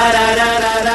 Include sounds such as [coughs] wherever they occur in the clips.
Σήμερα μου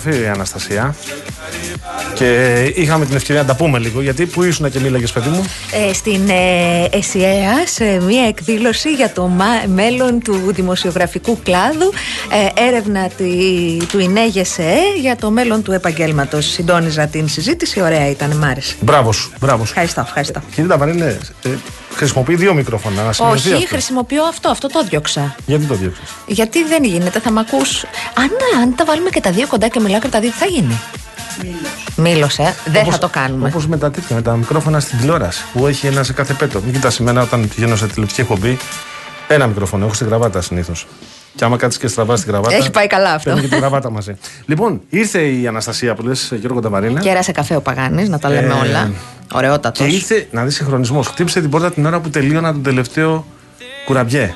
επίσκεψη στο γραφείο η Αναστασία και είχαμε την ευκαιρία να τα πούμε λίγο. Γιατί, πού ήσουν και μίλαγες, παιδί μου; Ε, στην ε, ΕΣΥΑ, σε μια εκδήλωση για το μέλλον του δημοσιογραφικού κλάδου. Ε, έρευνα τη, του ΙΝΕΓΕΣΕ για το μέλλον του επαγγέλματος. Συντόνιζα την συζήτηση. Ωραία ήταν, μ' άρεσε. Μπράβο σου. Μπράβο. Ευχαριστώ, ευχαριστώ. Κύριε Ταβαρίνε, ε, χρησιμοποιεί δύο μικρόφωνα. Να Όχι, αυτό. χρησιμοποιώ αυτό. Αυτό το διώξα. Γιατί το διώξα. Γιατί δεν γίνεται, θα μ' ακούς. Αν, αν τα βάλουμε και τα δύο κοντά και μιλάω και τα δύο, τι θα γίνει; Μήλωσε. Δεν θα το κάνουμε. Όπως με τα τέτοια, με τα μικρόφωνα στην τηλεόραση που έχει ένα σε κάθε πέτο. Μην κοιτάς εμένα όταν πηγαίνω σε τηλεοπτική εκπομπή. Ένα μικρόφωνο. Έχω στην γραβάτα συνήθως. Και άμα κάτσεις και στραβάς στην γραβάτα. Έχει πάει καλά αυτό. Παίρνει και την γραβάτα μαζί. λοιπόν, ήρθε η Αναστασία που λες, Γιώργο Ταβαρίνα. Κέρασε καφέ ο Παγάνης, να τα λέμε ε, όλα. Ωραιότατος. Και ήρθε να δεις συγχρονισμός. Χτύπησε την πόρτα την ώρα που τελείωνα τον τελευταίο κουραμπιέ.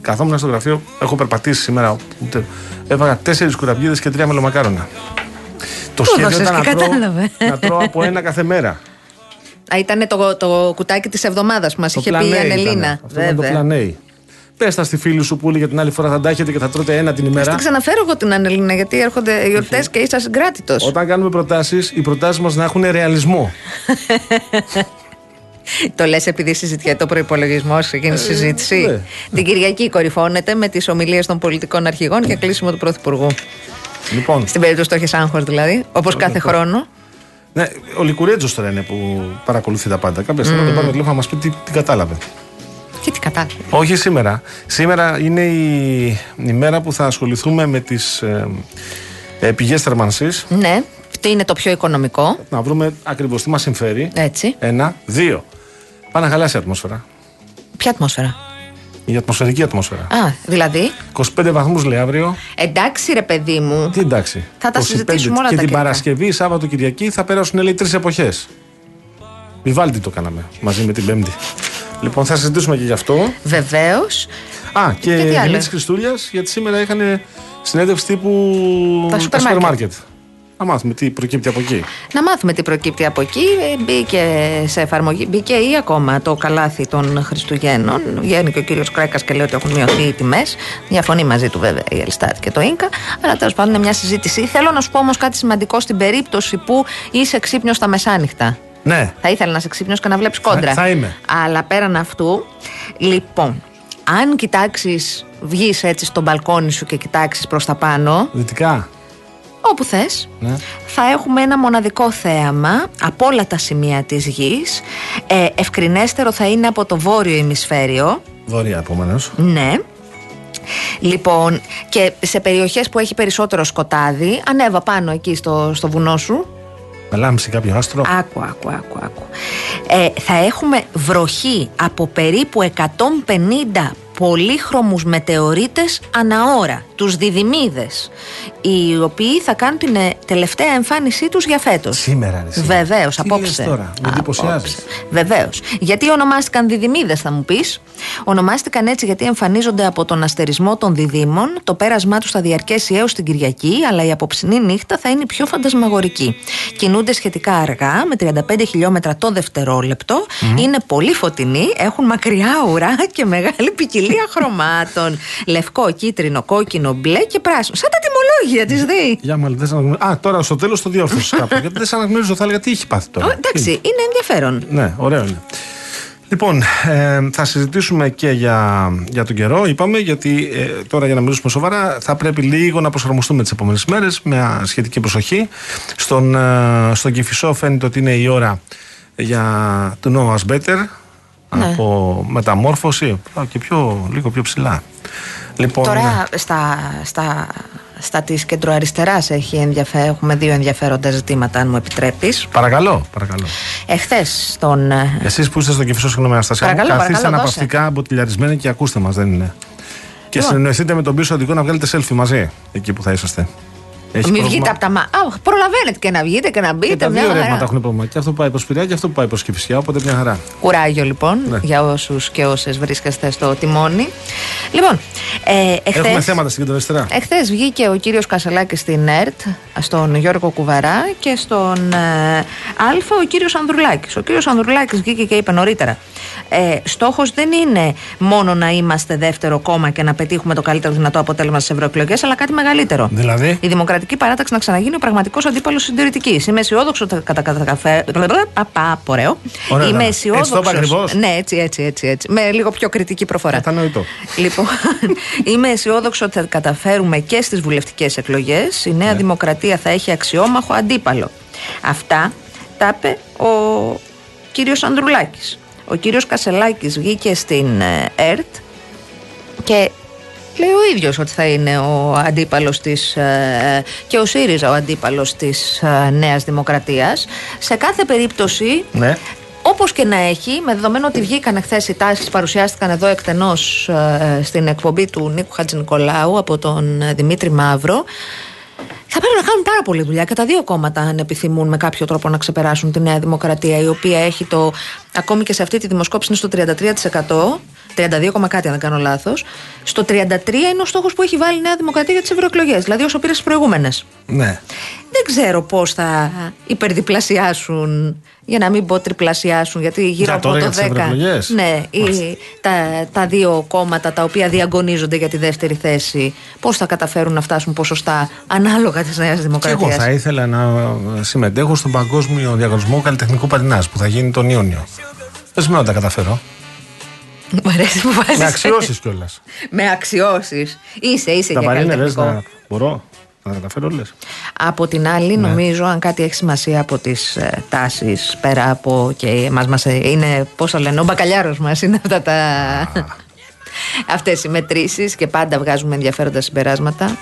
Καθόμουν στο γραφείο, έχω περπατήσει σήμερα. Έβαγα τέσσερις κουραμπιέδες και τρία μελομακάρονα. Το σχέδιο ήταν να τρώω, να τρώω από ένα κάθε μέρα. Α, ήταν το, το κουτάκι της εβδομάδας που μας είχε πει η Ανελίνα. Αυτό ήταν το πλανέι. Πες τα στη φίλη σου που έλεγε την άλλη φορά θα τα έχετε και θα τρώτε ένα την ημέρα. Θα ξαναφέρω εγώ την Ανελίνα γιατί έρχονται οι γιορτές και είσαι συγκράτητο. Όταν κάνουμε προτάσεις, οι προτάσεις μας να έχουν ρεαλισμό. [laughs] Το λες επειδή συζητιέται ο προπολογισμό και γίνει ε, συζήτηση; Ναι. Την Κυριακή κορυφώνεται με τις ομιλίες των πολιτικών αρχηγών και κλείσιμο του Πρωθυπουργού. Λοιπόν. Στην περίπτωση του έχεις άγχος δηλαδή, όπως κάθε χρόνο. Ναι, ο Λικουρέτζο τώρα είναι που παρακολουθεί τα πάντα. Κάποια στιγμή mm. θα τον πάρουμε τηλέφωνο να μας πει τι, τι κατάλαβε. Και τι κατάλαβε. Όχι σήμερα. Σήμερα είναι η, η μέρα που θα ασχοληθούμε με τις ε, ε, πηγές θερμανσής. Ναι. Τι είναι το πιο οικονομικό. Να βρούμε ακριβώς τι μας συμφέρει. Έτσι. Ένα. Δύο. Πάνε να χαλάσει η ατμόσφαιρα. Ποια ατμόσφαιρα; Η ατμοσφαιρική ατμόσφαιρα. Α, δηλαδή; 25 βαθμούς λέει αύριο. Εντάξει, ρε παιδί μου. Τι εντάξει. Θα τα συζητήσουμε όλα και τα την Παρασκευή, Σάββατο, Κυριακή θα πέρασουν λέει τρεις εποχές. Βιβάλτι το κάναμε μαζί με την Πέμπτη. Λοιπόν, θα συζητήσουμε και γι' αυτό. Βεβαίως. Α, και Δημήτρης Χριστούλιας, γιατί σήμερα είχαν συνέντευξη τύπου τα σούπερ μάρκετ. Να μάθουμε τι προκύπτει από εκεί. Να μάθουμε τι προκύπτει από εκεί. Ε, μπήκε σε εφαρμογή, μπήκε ή ακόμα το καλάθι των Χριστουγέννων. Βγαίνει και ο κύριος Κρέκα και λέει ότι έχουν μειωθεί οι τιμές. Διαφωνεί μαζί του βέβαια η Ελστάτ και το ΙΝΚΑ. Αλλά τέλος πάντων είναι μια συζήτηση. Θέλω να σου πω όμως κάτι σημαντικό στην περίπτωση που είσαι ξύπνιος στα μεσάνυχτα. Ναι. Θα ήθελα να είσαι ξύπνιο και να βλέπεις κόντρα. Θα, θα είμαι. Αλλά πέραν αυτού, λοιπόν, αν κοιτάξεις, βγεις έτσι στο μπαλκόνι σου και κοιτάξεις προς τα πάνω, Δυτικά. όπου θες, Ναι. θα έχουμε ένα μοναδικό θέαμα από όλα τα σημεία της γης. Ε, ευκρινέστερο θα είναι από το βόρειο ημισφαίριο. Βόρεια επομένω. Ναι. Λοιπόν, και σε περιοχές που έχει περισσότερο σκοτάδι, ανέβα πάνω εκεί στο, στο βουνό σου. Με λάμψη κάποιο άστρο. Άκου, άκου, άκου, άκου. Ε, θα έχουμε βροχή από περίπου 150 πολύχρωμους μετεωρίτες ανά ώρα, τους διδυμίδες, οι οποίοι θα κάνουν την ε, τελευταία εμφάνισή τους για φέτος. Σήμερα, ρε, σήμερα. Βεβαίως, Τι απόψε. λες τώρα, με εντυπωσιάζεις. Βεβαίως. Γιατί ονομάστηκαν διδυμίδε, θα μου πεις; Ονομάστηκαν έτσι γιατί εμφανίζονται από τον αστερισμό των διδήμων. Το πέρασμά τους θα διαρκέσει έως την Κυριακή, αλλά η απόψινή νύχτα θα είναι πιο φαντασμαγορική. Κινούνται σχετικά αργά, με 35 χιλιόμετρα το δευτερόλεπτο. Είναι πολύ φωτεινοί, έχουν μακριά ουρά και μεγάλη ποικιλία χρωμάτων. Λευκό, κίτρινο, κόκκινο, μπλε και πράσινο. Σαν τα τιμολόγια της ΔΕΗ. Για μάλλον δεν σε αναγνωρίζω. Α, τώρα στο τέλος το διόρθωσε [laughs] κάπου. γιατί δεν σε αναγνωρίζω, θα έλεγα τι έχει πάθει τώρα. Ω, Εντάξει, είναι ενδιαφέρον. Ναι, ωραίο είναι. Λοιπόν, ε, θα συζητήσουμε και για, για τον καιρό, είπαμε, γιατί ε, τώρα για να μιλήσουμε σοβαρά θα πρέπει λίγο να προσαρμοστούμε τις επόμενες μέρες με σχετική προσοχή. Στον, ε, στον Κηφισό φαίνεται ότι είναι η ώρα για το know us better, Ναι. από μεταμόρφωση Α, και πιο, λίγο πιο ψηλά. Λοιπόν, Τώρα στα, στα, στα της κεντροαριστεράς έχει ενδιαφέ... έχουμε δύο ενδιαφέροντα ζητήματα, αν μου επιτρέπεις. Παρακαλώ, παρακαλώ. Εχθές στον... ε, Εσείς που είστε στο Κηφισό, συγγνώμη, Αναστασία, μου, Παρακαλώ, καθίστε παρακαλώ, αναπαυτικά αποτυλιαρισμένοι και ακούστε μας, δεν είναι. Και Λοιπόν. συνεννοηθείτε με τον πίσω οδηγό να βγάλετε selfie μαζί, εκεί που θα είσαστε. Έχει Μην πρόβλημα; βγείτε από τα μάτια. Προλαβαίνετε και να βγείτε και να Και μπείτε. τα μια δύο χαρά. ρεύματα έχουν πρόβλημα. Και αυτό που πάει προς Πειραιά και αυτό που πάει προς Κηφισιά. Οπότε μια χαρά. Κουράγιο λοιπόν Ναι. για όσους και όσες βρίσκεστε στο τιμόνι. Λοιπόν, ε, εχθές, Έχουμε θέματα στην κεντροαριστερά. Εχθές βγήκε ο κύριος Κασελάκης στην ΕΡΤ, στον Γιώργο Κουβαρά και στον ε, Α ο κύριος Ανδρουλάκης. Ο κύριος Ανδρουλάκης βγήκε και είπε νωρίτερα. Ε, στόχος δεν είναι μόνο να είμαστε δεύτερο κόμμα και να πετύχουμε το καλύτερο δυνατό αποτέλεσμα στις ευρωεκλογές, αλλά κάτι μεγαλύτερο. Δηλαδή, Η Δημοκρατική Παράταξη να ξαναγίνει ο πραγματικός αντίπαλος συντηρητική. Είμαι αισιόδοξο ότι κατά κατά καφέ. Παπά, ωραίο. Ωραία, Είμαι ωραία. αισιόδοξος. Έτσι το είπα ακριβώς. Ναι, έτσι, έτσι, έτσι, έτσι. Με λίγο πιο κριτική προφορά. κατανοητό. Λοιπόν, [laughs] είμαι αισιόδοξο ότι θα καταφέρουμε και στις βουλευτικές εκλογές. Η Ναι. Νέα Δημοκρατία θα έχει αξιόμαχο αντίπαλο. Αυτά τα είπε ο κύριος Ανδρουλάκης. Ο κύριος Κασελάκης βγήκε στην ε, ΕΡΤ και λέει ο ίδιος ότι θα είναι ο αντίπαλος της ε, και ο ΣΥΡΙΖΑ ο αντίπαλος της ε, Νέας Δημοκρατίας. Σε κάθε περίπτωση Ναι. Όπως και να έχει, με δεδομένο ότι βγήκαν χθες οι τάσεις, παρουσιάστηκαν εδώ εκτενώς στην εκπομπή του Νίκου Χατζηνικολάου από τον ε, Δημήτρη Μαύρο, θα πρέπει να κάνουν πάρα πολλή δουλειά και τα δύο κόμματα, αν επιθυμούν με κάποιο τρόπο να ξεπεράσουν τη Νέα Δημοκρατία, η οποία έχει το. ακόμη και σε αυτή τη δημοσκόπηση είναι στο 33%. 32, κόμμα κάτι, αν δεν κάνω λάθος. Στο 33 είναι ο στόχος που έχει βάλει η Νέα Δημοκρατία για τις ευρωεκλογές, δηλαδή όσο πήρες τις προηγούμενες. Ναι. Δεν ξέρω πώς θα υπερδιπλασιάσουν, για να μην πω τριπλασιάσουν, γιατί γύρω Για από τώρα το για τις 10. ευρωεκλογές; Ναι, η, τα, τα δύο κόμματα τα οποία διαγωνίζονται για τη δεύτερη θέση, πώς θα καταφέρουν να φτάσουν ποσοστά ανάλογα της Νέας Και εγώ Δημοκρατίας; θα ήθελα να συμμετέχω στον παγκόσμιο διαγωνισμό καλλιτεχνικού πατινάς που θα γίνει τον Ιούνιο. Δεν σημαίνει ότι τα καταφέρω. Μου αρέσει που βάζεις. Με αξιώσεις κιόλας. Με αξιώσεις. Είσαι, είσαι Τα για παρήνε, λες καλλιτεχνικό. να μπορώ να τα καταφέρω όλες. Από την άλλη, Ναι. νομίζω, αν κάτι έχει σημασία από τις ε, τάσεις πέρα από. και εμάς μας ε, είναι, πώς το λένε, ο μπακαλιάρος μας είναι αυτά τα. Αυτές οι μετρήσεις και πάντα βγάζουμε ενδιαφέροντα συμπεράσματα.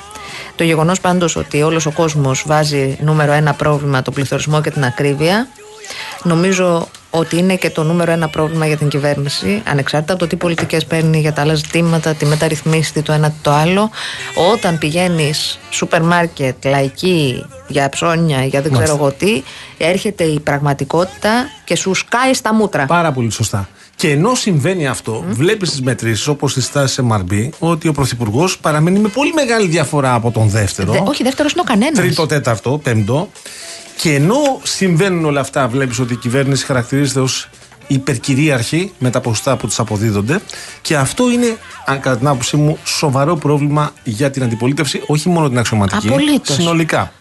Το γεγονός πάντως ότι όλος ο κόσμος βάζει νούμερο ένα πρόβλημα το πληθωρισμό και την ακρίβεια, νομίζω ότι είναι και το νούμερο ένα πρόβλημα για την κυβέρνηση, ανεξάρτητα από το τι πολιτικές παίρνει για τα άλλα ζητήματα, τι μεταρρυθμίσει, το ένα το άλλο. Όταν πηγαίνεις σούπερ μάρκετ, λαϊκή, για ψώνια, για δεν ξέρω εγώ τι, έρχεται η πραγματικότητα και σου σκάει στα μούτρα. Πάρα πολύ σωστά. Και ενώ συμβαίνει αυτό, mm. βλέπεις τις μετρήσεις όπως τις τάσει MRB ότι ο Πρωθυπουργός παραμένει με πολύ μεγάλη διαφορά από τον δεύτερο. Δε- όχι, δεύτερος είναι ο κανένας. Τρίτο, τέταρτο, πέμπτο. Και ενώ συμβαίνουν όλα αυτά, βλέπεις ότι η κυβέρνηση χαρακτηρίζεται ως υπερκυρίαρχη με τα ποσοστά που της αποδίδονται. Και αυτό είναι, αν κατά την άποψή μου, σοβαρό πρόβλημα για την αντιπολίτευση, όχι μόνο την αξιωματική. Απολύτως. Συνολικά.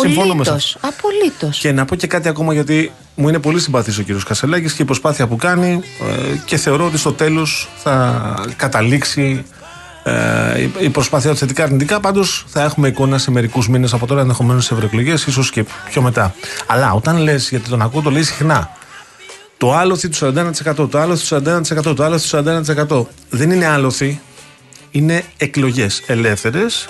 συμφωνώ με Απολύτως, απολύτως. Και να πω και κάτι ακόμα γιατί μου είναι πολύ συμπαθής ο κύριος Κασελάκης και η προσπάθεια που κάνει ε, και θεωρώ ότι στο τέλος θα καταλήξει ε, η- η προσπάθεια του θετικά αρνητικά. Πάντως θα έχουμε εικόνα σε μερικούς μήνες από τώρα, ενδεχομένως σε ευρωεκλογές, ίσως και πιο μετά. Αλλά όταν λες, γιατί τον ακούω, το λέει συχνά. Το άλοθη του 41%, το άλοθη του 41%, το άλοθη του 41%. Δεν είναι άλοθη, είναι εκλογές ελεύθερες.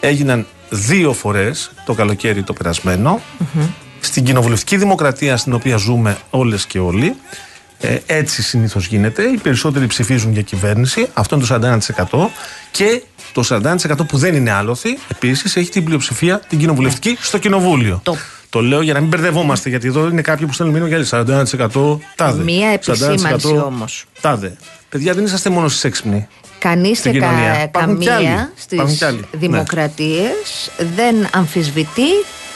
Έγιναν δύο φορές το καλοκαίρι το περασμενο Στην κοινοβουλευτική δημοκρατία στην οποία ζούμε όλες και όλοι. Ε, έτσι συνήθως γίνεται. Οι περισσότεροι ψηφίζουν για κυβέρνηση. Αυτό είναι το 41%. Και το 41% που δεν είναι άλοθη, επίσης έχει την πλειοψηφία την κοινοβουλευτική στο κοινοβούλιο. Το- Το λέω για να μην μπερδευόμαστε, γιατί εδώ είναι κάποιοι που στέλνουν μήνυμα για 41% τάδε. Μία επισήμανση 41% όμως. Τάδε. Παιδιά, δεν είσαστε μόνο στις έξυπνοι. Κανείς στην και κα- κοινωνία. Υπάρχουν κι άλλοι. καμία Υπάρχουν κι στις άλλοι. Ναι. δημοκρατίες δεν αμφισβητεί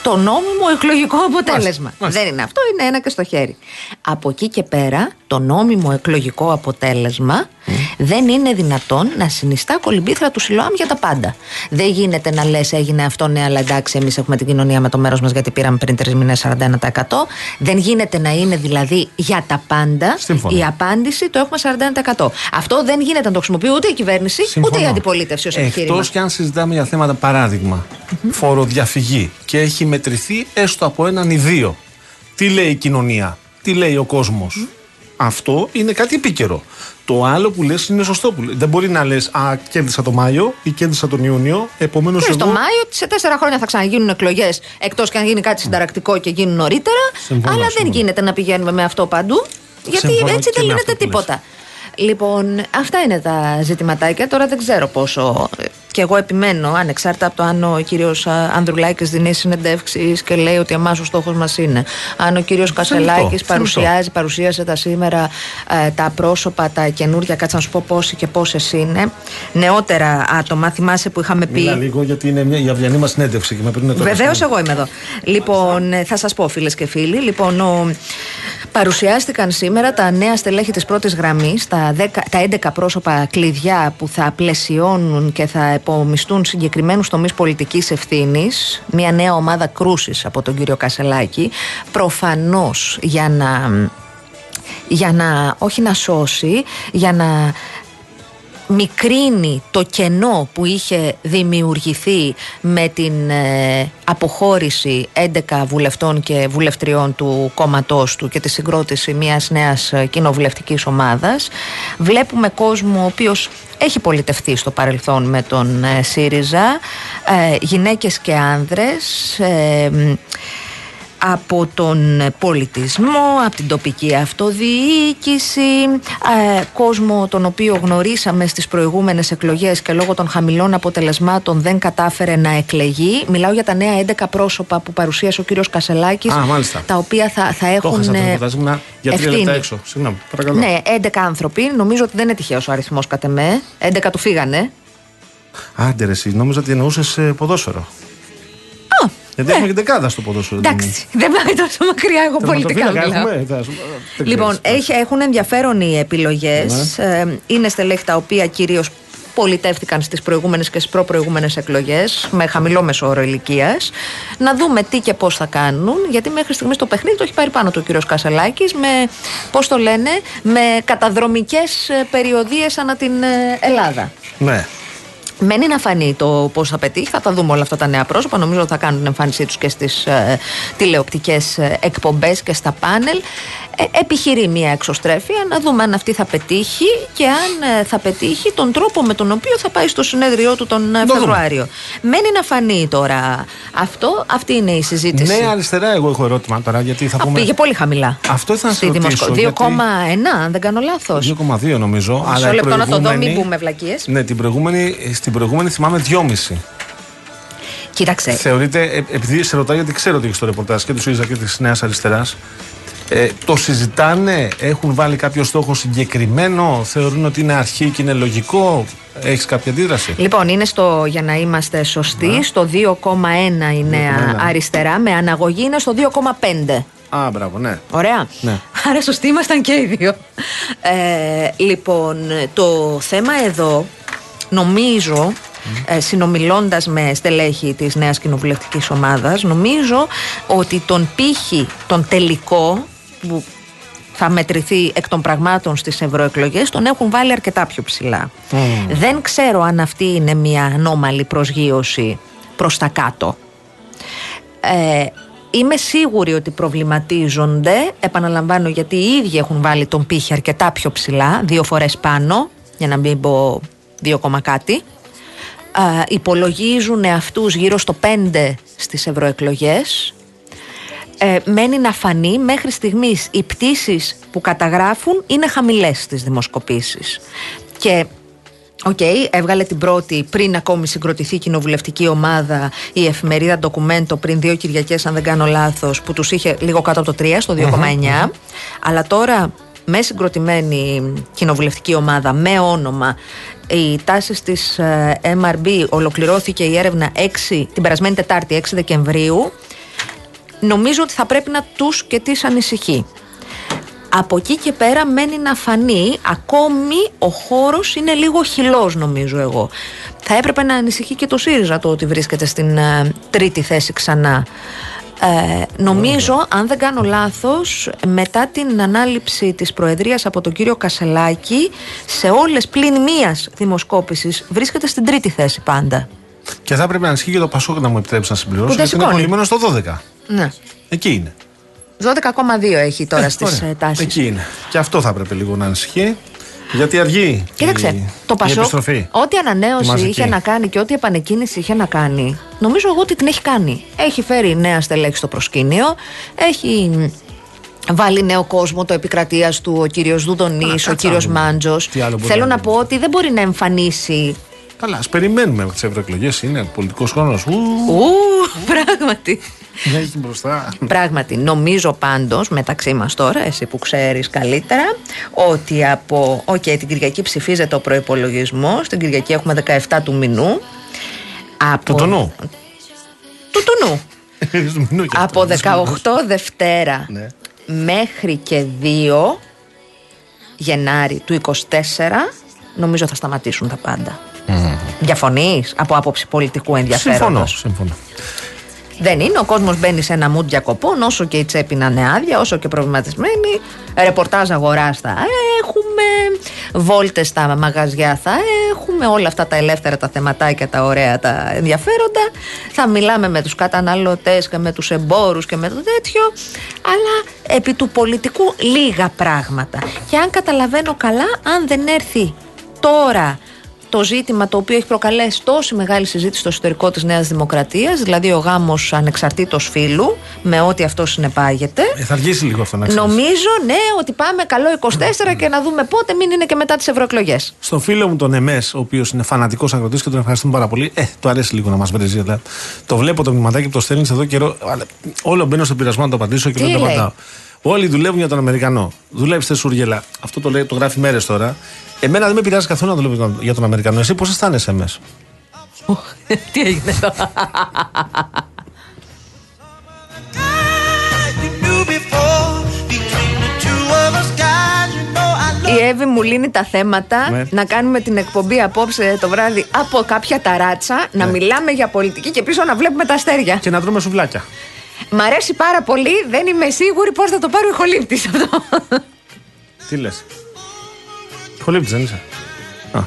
το νόμιμο εκλογικό αποτέλεσμα. Μάλιστα. Δεν είναι αυτό, είναι ένα και στο χέρι. Από εκεί και πέρα, το νόμιμο εκλογικό αποτέλεσμα δεν είναι δυνατόν να συνιστά κολυμπήθρα του Σιλοάμ για τα πάντα. Δεν γίνεται να λες έγινε αυτό, ναι, αλλά εντάξει, εμείς έχουμε την κοινωνία με το μέρος μας γιατί πήραμε πριν τρεις μήνες 41%. Δεν γίνεται να είναι δηλαδή για τα πάντα. Συμφωνώ. Η απάντηση το έχουμε 41%. Αυτό δεν γίνεται να το χρησιμοποιεί ούτε η κυβέρνηση ούτε η αντιπολίτευση ως επιχείρημα. Εκτό και αν συζητάμε για θέματα παράδειγμα, φοροδιαφυγή και έχει μετρηθεί έστω από έναν ή δύο. Τι λέει η κοινωνία, τι λέει ο κόσμος. Αυτό είναι κάτι επίκαιρο. Το άλλο που λες είναι σωστό. Που λες. Δεν μπορεί να λες Α, κέρδισα το Μάιο ή κέρδισα τον Ιούνιο. Επομένως. Και στο Μάιο, σε τέσσερα χρόνια θα ξαναγίνουν εκλογές, εκτός και αν γίνει κάτι συνταρακτικό και γίνουν νωρίτερα. Συμφωνώ, αλλά δεν συμφωνώ. γίνεται να πηγαίνουμε με αυτό παντού. Γιατί Συμφωνώ έτσι και δεν με λύνεται αυτό που λες. τίποτα. Λοιπόν, αυτά είναι τα ζητηματάκια. Τώρα δεν ξέρω πόσο. Και εγώ επιμένω, ανεξάρτητα από το αν ο κύριος Ανδρουλάκης δίνει συνεντεύξεις και λέει ότι εμά ο στόχος μας είναι. Αν ο κύριος Κασελάκης θεμητό. παρουσιάζει, παρουσίασε τα σήμερα ε, τα πρόσωπα, τα καινούργια, κάτσε να σου πω πόσοι και πόσες είναι. Νεότερα άτομα, θυμάσαι που είχαμε πει. Μίλα λίγο γιατί είναι μια, η αυριανή μας συνέντευξη και με παίρνουν τώρα. Βεβαίως, στο- εγώ είμαι εδώ. Λοιπόν, ε, θα σας πω, φίλες και φίλοι. Λοιπόν, ο... παρουσιάστηκαν σήμερα τα νέα στελέχη της πρώτης γραμμής, τα, 10 τα 11 πρόσωπα κλειδιά που θα πλαισιώνουν και θα επομιστούν συγκεκριμένους τομείς πολιτικής ευθύνης. Μια νέα ομάδα κρούσης από τον κύριο Κασελάκη. Προφανώς για να. Για να, όχι να σώσει, για να μικρύνει το κενό που είχε δημιουργηθεί με την ε, αποχώρηση 11 βουλευτών και βουλευτριών του κόμματός του και τη συγκρότηση μιας νέας ε, κοινοβουλευτικής ομάδας. Βλέπουμε κόσμο ο οποίος έχει πολιτευτεί στο παρελθόν με τον ε, ΣΥΡΙΖΑ, ε, γυναίκες και άνδρες, ε, μ, από τον πολιτισμό, από την τοπική αυτοδιοίκηση, ε, κόσμο τον οποίο γνωρίσαμε στις προηγούμενες εκλογές και λόγω των χαμηλών αποτελεσμάτων δεν κατάφερε να εκλεγεί. Μιλάω για τα νέα 11 πρόσωπα που παρουσίασε ο κύριος Κασελάκης, Α, μάλιστα. τα οποία θα, θα Το έχουν έχασα το ε, ρεπορτάζ, ήμουνα για τρία ευθύνη. λεπτά έξω. Συγγνώμη, παρακαλώ. Ναι, 11 άνθρωποι. Νομίζω ότι δεν είναι τυχαίος ο αριθμός κατ' εμέ. 11 του φύγανε. Άντε, ρε, εσύ, νόμιζα ότι εννοούσες ποδόσφαιρο. Α, Γιατί έχουμε και δεκάδα στο ποδόσφαιρο. δεν είναι. εντάξει, δεν πάει τόσο μακριά εγώ πολιτικά Τερματοφύλακα μιλάω. έχουμε, θα σου- δεν Λοιπόν, ξέρεις. έχει, έχουν ενδιαφέρον οι επιλογές. είναι στελέχη τα οποία κυρίως πολιτεύτηκαν στις προηγούμενες και στις προπροηγούμενες εκλογές με χαμηλό μεσόωρο ηλικίας. Να δούμε τι και πώς θα κάνουν, γιατί μέχρι στιγμής το παιχνίδι το έχει πάρει πάνω του ο κύριος Κασελάκης με, πώς το λένε, με καταδρομικές ε, περιοδίες ανά την ε, Ελλάδα. Ναι. Μένει να φανεί το πώς θα πετύχει. Θα τα δούμε όλα αυτά τα νέα πρόσωπα. Νομίζω ότι θα κάνουν την εμφάνισή τους και στις ε, τηλεοπτικές εκπομπές και στα πάνελ. Ε, επιχειρεί μια εξωστρέφεια να δούμε αν αυτή θα πετύχει και αν ε, θα πετύχει τον τρόπο με τον οποίο θα πάει στο συνέδριό του τον ε, Το δούμε. Φεβρουάριο. Μένει να φανεί τώρα αυτό. Αυτή είναι η συζήτηση. Ναι, αριστερά, εγώ έχω ερώτημα τώρα, γιατί θα Α, πούμε. πήγε πολύ χαμηλά. Αυτό ήθελα να σε Στη ρωτήσω, Δημοσκο- 2,1 γιατί- αν δεν κάνω λάθος. 2,2 νομίζω. Μισό αλλά η λεπτό να το δω, προηγούμενη- μην πούμε βλακίες. Ναι, την προηγούμενη, στην προηγούμενη θυμάμαι 2,5. Κοίταξε. Θεωρείτε, ε, επειδή σε ρωτάω γιατί ξέρω ότι έχεις το ρεπορτάζ και του ΣΥΡΙΖΑ και της Νέας Αριστεράς, ε, το συζητάνε, έχουν βάλει κάποιο στόχο συγκεκριμένο, θεωρούν ότι είναι αρχή και είναι λογικό. Έχεις κάποια αντίδραση; Λοιπόν, είναι στο, για να είμαστε σωστοί, στο 2,1 η νέα 2,1. αριστερά, με αναγωγή είναι στο 2,5. Α, μπράβο, ναι. Ωραία. Ναι. Άρα σωστοί ήμασταν και οι δύο. Ε, λοιπόν, το θέμα εδώ νομίζω ε, συνομιλώντας με στελέχη της νέας κοινοβουλευτικής ομάδας νομίζω ότι τον πύχη, τον τελικό που θα μετρηθεί εκ των πραγμάτων στις ευρωεκλογές, τον έχουν βάλει αρκετά πιο ψηλά. Δεν ξέρω αν αυτή είναι μια ανώμαλη προσγείωση προς τα κάτω. Ε, είμαι σίγουρη ότι προβληματίζονται, επαναλαμβάνω γιατί οι ίδιοι έχουν βάλει τον πύχη αρκετά πιο ψηλά, δύο φορές πάνω, για να μην πω δύο κόμμα κάτι. Ε, υπολογίζουν αυτούς γύρω στο 5 στις ευρωεκλογές. Ε, μένει να φανεί μέχρι στιγμής οι πτήσεις που καταγράφουν είναι χαμηλές στις δημοσκοπήσεις. Και Ok, okay, έβγαλε την πρώτη πριν ακόμη συγκροτηθεί η κοινοβουλευτική ομάδα η εφημερίδα Documento πριν δύο Κυριακές αν δεν κάνω λάθος που τους είχε λίγο κάτω από το 3 στο 2,9 αλλά τώρα με συγκροτημένη κοινοβουλευτική ομάδα με όνομα οι τάσεις της ε, MRB ολοκληρώθηκε η έρευνα 6, την περασμένη Τετάρτη 6 Δεκεμβρίου νομίζω ότι θα πρέπει να τους και τις ανησυχεί. Από εκεί και πέρα μένει να φανεί ακόμη ο χώρος είναι λίγο χυλός νομίζω εγώ. Θα έπρεπε να ανησυχεί και το ΣΥΡΙΖΑ το ότι βρίσκεται στην ε, τρίτη θέση ξανά. Ε, νομίζω, αν δεν κάνω λάθος, μετά την ανάληψη της Προεδρίας από τον κύριο Κασελάκη, σε όλες πλην μίας δημοσκόπησης βρίσκεται στην τρίτη θέση πάντα. Και θα έπρεπε να ισχύει και το Πασόκ να μου επιτρέψει να συμπληρώσω. Γιατί είναι κολλημένο στο 12. Ναι. Εκεί είναι. 12,2 έχει τώρα ε, στις ε, τάσεις. Εκεί είναι. Και αυτό θα έπρεπε λίγο να ανησυχεί. Γιατί αργεί. Κοίταξε, η, το Πασόκ, ό,τι ανανέωση είχε να κάνει και ό,τι επανεκκίνηση είχε να κάνει, νομίζω εγώ ότι την έχει κάνει. Έχει φέρει νέα στελέχη στο προσκήνιο, έχει βάλει νέο κόσμο το επικρατείας του ο κύριος Δουδονής, ο κύριος Μάντζος. Θέλω να πω ότι δεν μπορεί να εμφανίσει Καλά, ας περιμένουμε τις ευρωεκλογές. Είναι πολιτικός χρόνος. Ου, [laughs] πράγματι. Έχει μπροστά. Πράγματι, νομίζω πάντως μεταξύ μας τώρα, εσύ που ξέρεις καλύτερα, ότι από. Οκέι, okay, την Κυριακή ψηφίζεται ο προϋπολογισμός. Την Κυριακή έχουμε 17 του μηνού. Από... Του τονού. Του τονού. [laughs] από 18 Δευτέρα ναι. μέχρι και 2 Γενάρη του 24 νομίζω θα σταματήσουν τα πάντα. Mm. Διαφωνείς από άποψη πολιτικού ενδιαφέροντος; Συμφωνώ, συμφωνώ. Δεν είναι. Ο κόσμος μπαίνει σε ένα μουντ διακοπών, όσο και η τσέπη να είναι άδεια, όσο και προβληματισμένη. Ρεπορτάζ αγορά θα έχουμε. Βόλτες στα μαγαζιά θα έχουμε. Όλα αυτά τα ελεύθερα τα θεματάκια, τα ωραία, τα ενδιαφέροντα. Θα μιλάμε με τους καταναλωτές και με τους εμπόρους και με το τέτοιο. Αλλά επί του πολιτικού λίγα πράγματα. Και αν καταλαβαίνω καλά, αν δεν έρθει τώρα το ζήτημα το οποίο έχει προκαλέσει τόση μεγάλη συζήτηση στο εσωτερικό της Νέας Δημοκρατίας, δηλαδή ο γάμος ανεξαρτήτως φίλου, με ό,τι αυτό συνεπάγεται. Ε, θα αργήσει λίγο αυτό να ξέρεις. Νομίζω, ναι, ότι πάμε καλό 24 και να δούμε πότε, μην είναι και μετά τις ευρωεκλογές. Στον φίλο μου τον Εμές, ο οποίος είναι φανατικός αγροτής και τον ευχαριστούμε πάρα πολύ. Ε, το αρέσει λίγο να μας βρίζει. Δηλαδή. Το βλέπω το μηματάκι που το στέλνεις εδώ καιρό. Όλο μπαίνω στον πειρασμό να το απαντήσω και δεν το απαντάω. Όλοι δουλεύουν για τον Αμερικανό. Δουλέψτε Σούργελα. Αυτό το, λέει, το γράφει μέρες τώρα. Εμένα δεν με πειράζει καθόλου να δουλεύω για τον Αμερικανό. Εσύ πώς αισθάνεσαι μέσα. [laughs] Τι έγινε εδώ. Η Εύη μου λύνει τα θέματα ναι. να κάνουμε την εκπομπή απόψε το βράδυ από κάποια ταράτσα, να ναι. μιλάμε για πολιτική και πίσω να βλέπουμε τα αστέρια. Και να δούμε σουβλάκια. Μ' αρέσει πάρα πολύ, δεν είμαι σίγουρη πώς θα το πάρει ο Χολύπτη αυτό. Τι λες; Χολύπτη δεν είσαι; Α.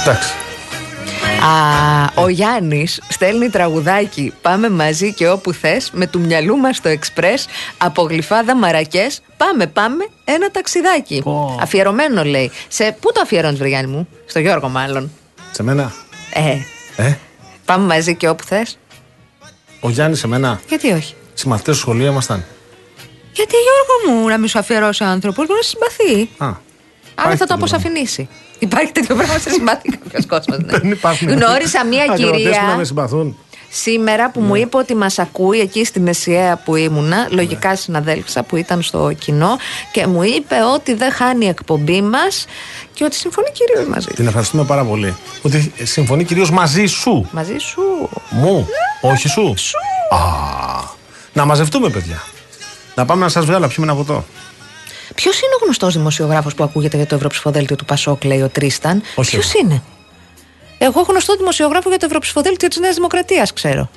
Εντάξει. Α, ο Γιάννης στέλνει τραγουδάκι. Πάμε μαζί και όπου θες με του μυαλού μας το εξπρέ από γλυφάδα μαρακές. Πάμε, πάμε, ένα ταξιδάκι. Αφιερωμένο λέει. Σε πού το αφιερώνεις, Βρυγιάννη μου, στο Γιώργο, μάλλον. Σε μένα; Ε. ε; Πάμε μαζί και όπου θες. Ο Γιάννης σε μένα. Γιατί όχι; Συμμαθητέ στο σχολείο ήμασταν. Γιατί Γιώργο μου να μην σου αφιερώσει άνθρωπος, μπορεί να συμπαθεί. Α. Άρα θα το αποσαφηνίσει. Υπάρχει τέτοιο πράγμα σε συμπαθεί κάποιος κόσμος. Ναι. Δεν υπάρχουν. Γνώρισα μία κυρία. να με συμπαθούν. Σήμερα που μου ναι. είπε ότι μας ακούει εκεί στην Εσιαία που ήμουνα, λογικά ναι. συναδέλφισσα που ήταν στο κοινό και μου είπε ότι δεν χάνει εκπομπή μας και ότι συμφωνεί κυρίως μαζί. Την ευχαριστούμε πάρα πολύ. Ότι συμφωνεί κυρίως μαζί σου. Μαζί σου. Μου. Όχι σου. Σου. Α, να μαζευτούμε, παιδιά. Να πάμε να σας βγάλω, πιούμε ένα ποτό. Ποιος είναι ο γνωστός δημοσιογράφος που ακούγεται για το Ευρωψηφοδέλτιο του Πασόκ, λέει ο Τρίσταν; Ποιος είναι; Εγώ γνωστό δημοσιογράφο για το Ευρωψηφοδέλτιο της Νέας Δημοκρατίας, ξέρω.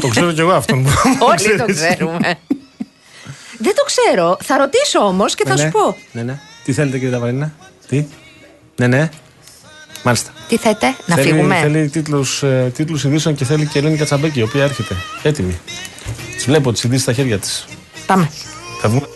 το ξέρω κι εγώ αυτόν. [laughs] Όλοι το ξέρουμε. Δεν το ξέρω. Θα ρωτήσω όμως και θα ναι, σου ναι. πω. Ναι, ναι. Τι θέλετε, κύριε Ταβαρίνα. Τι; Ναι, ναι. Μάλιστα. Τι θέτε, να θέλει, φύγουμε; Θέλει τίτλους, ε, τίτλους ειδήσεων και θέλει και Ελένη Κατσαμπέκη, η οποία έρχεται. Έτοιμη. Της βλέπω τι ειδήσει στα χέρια της. Πάμε. Θα βγούμε.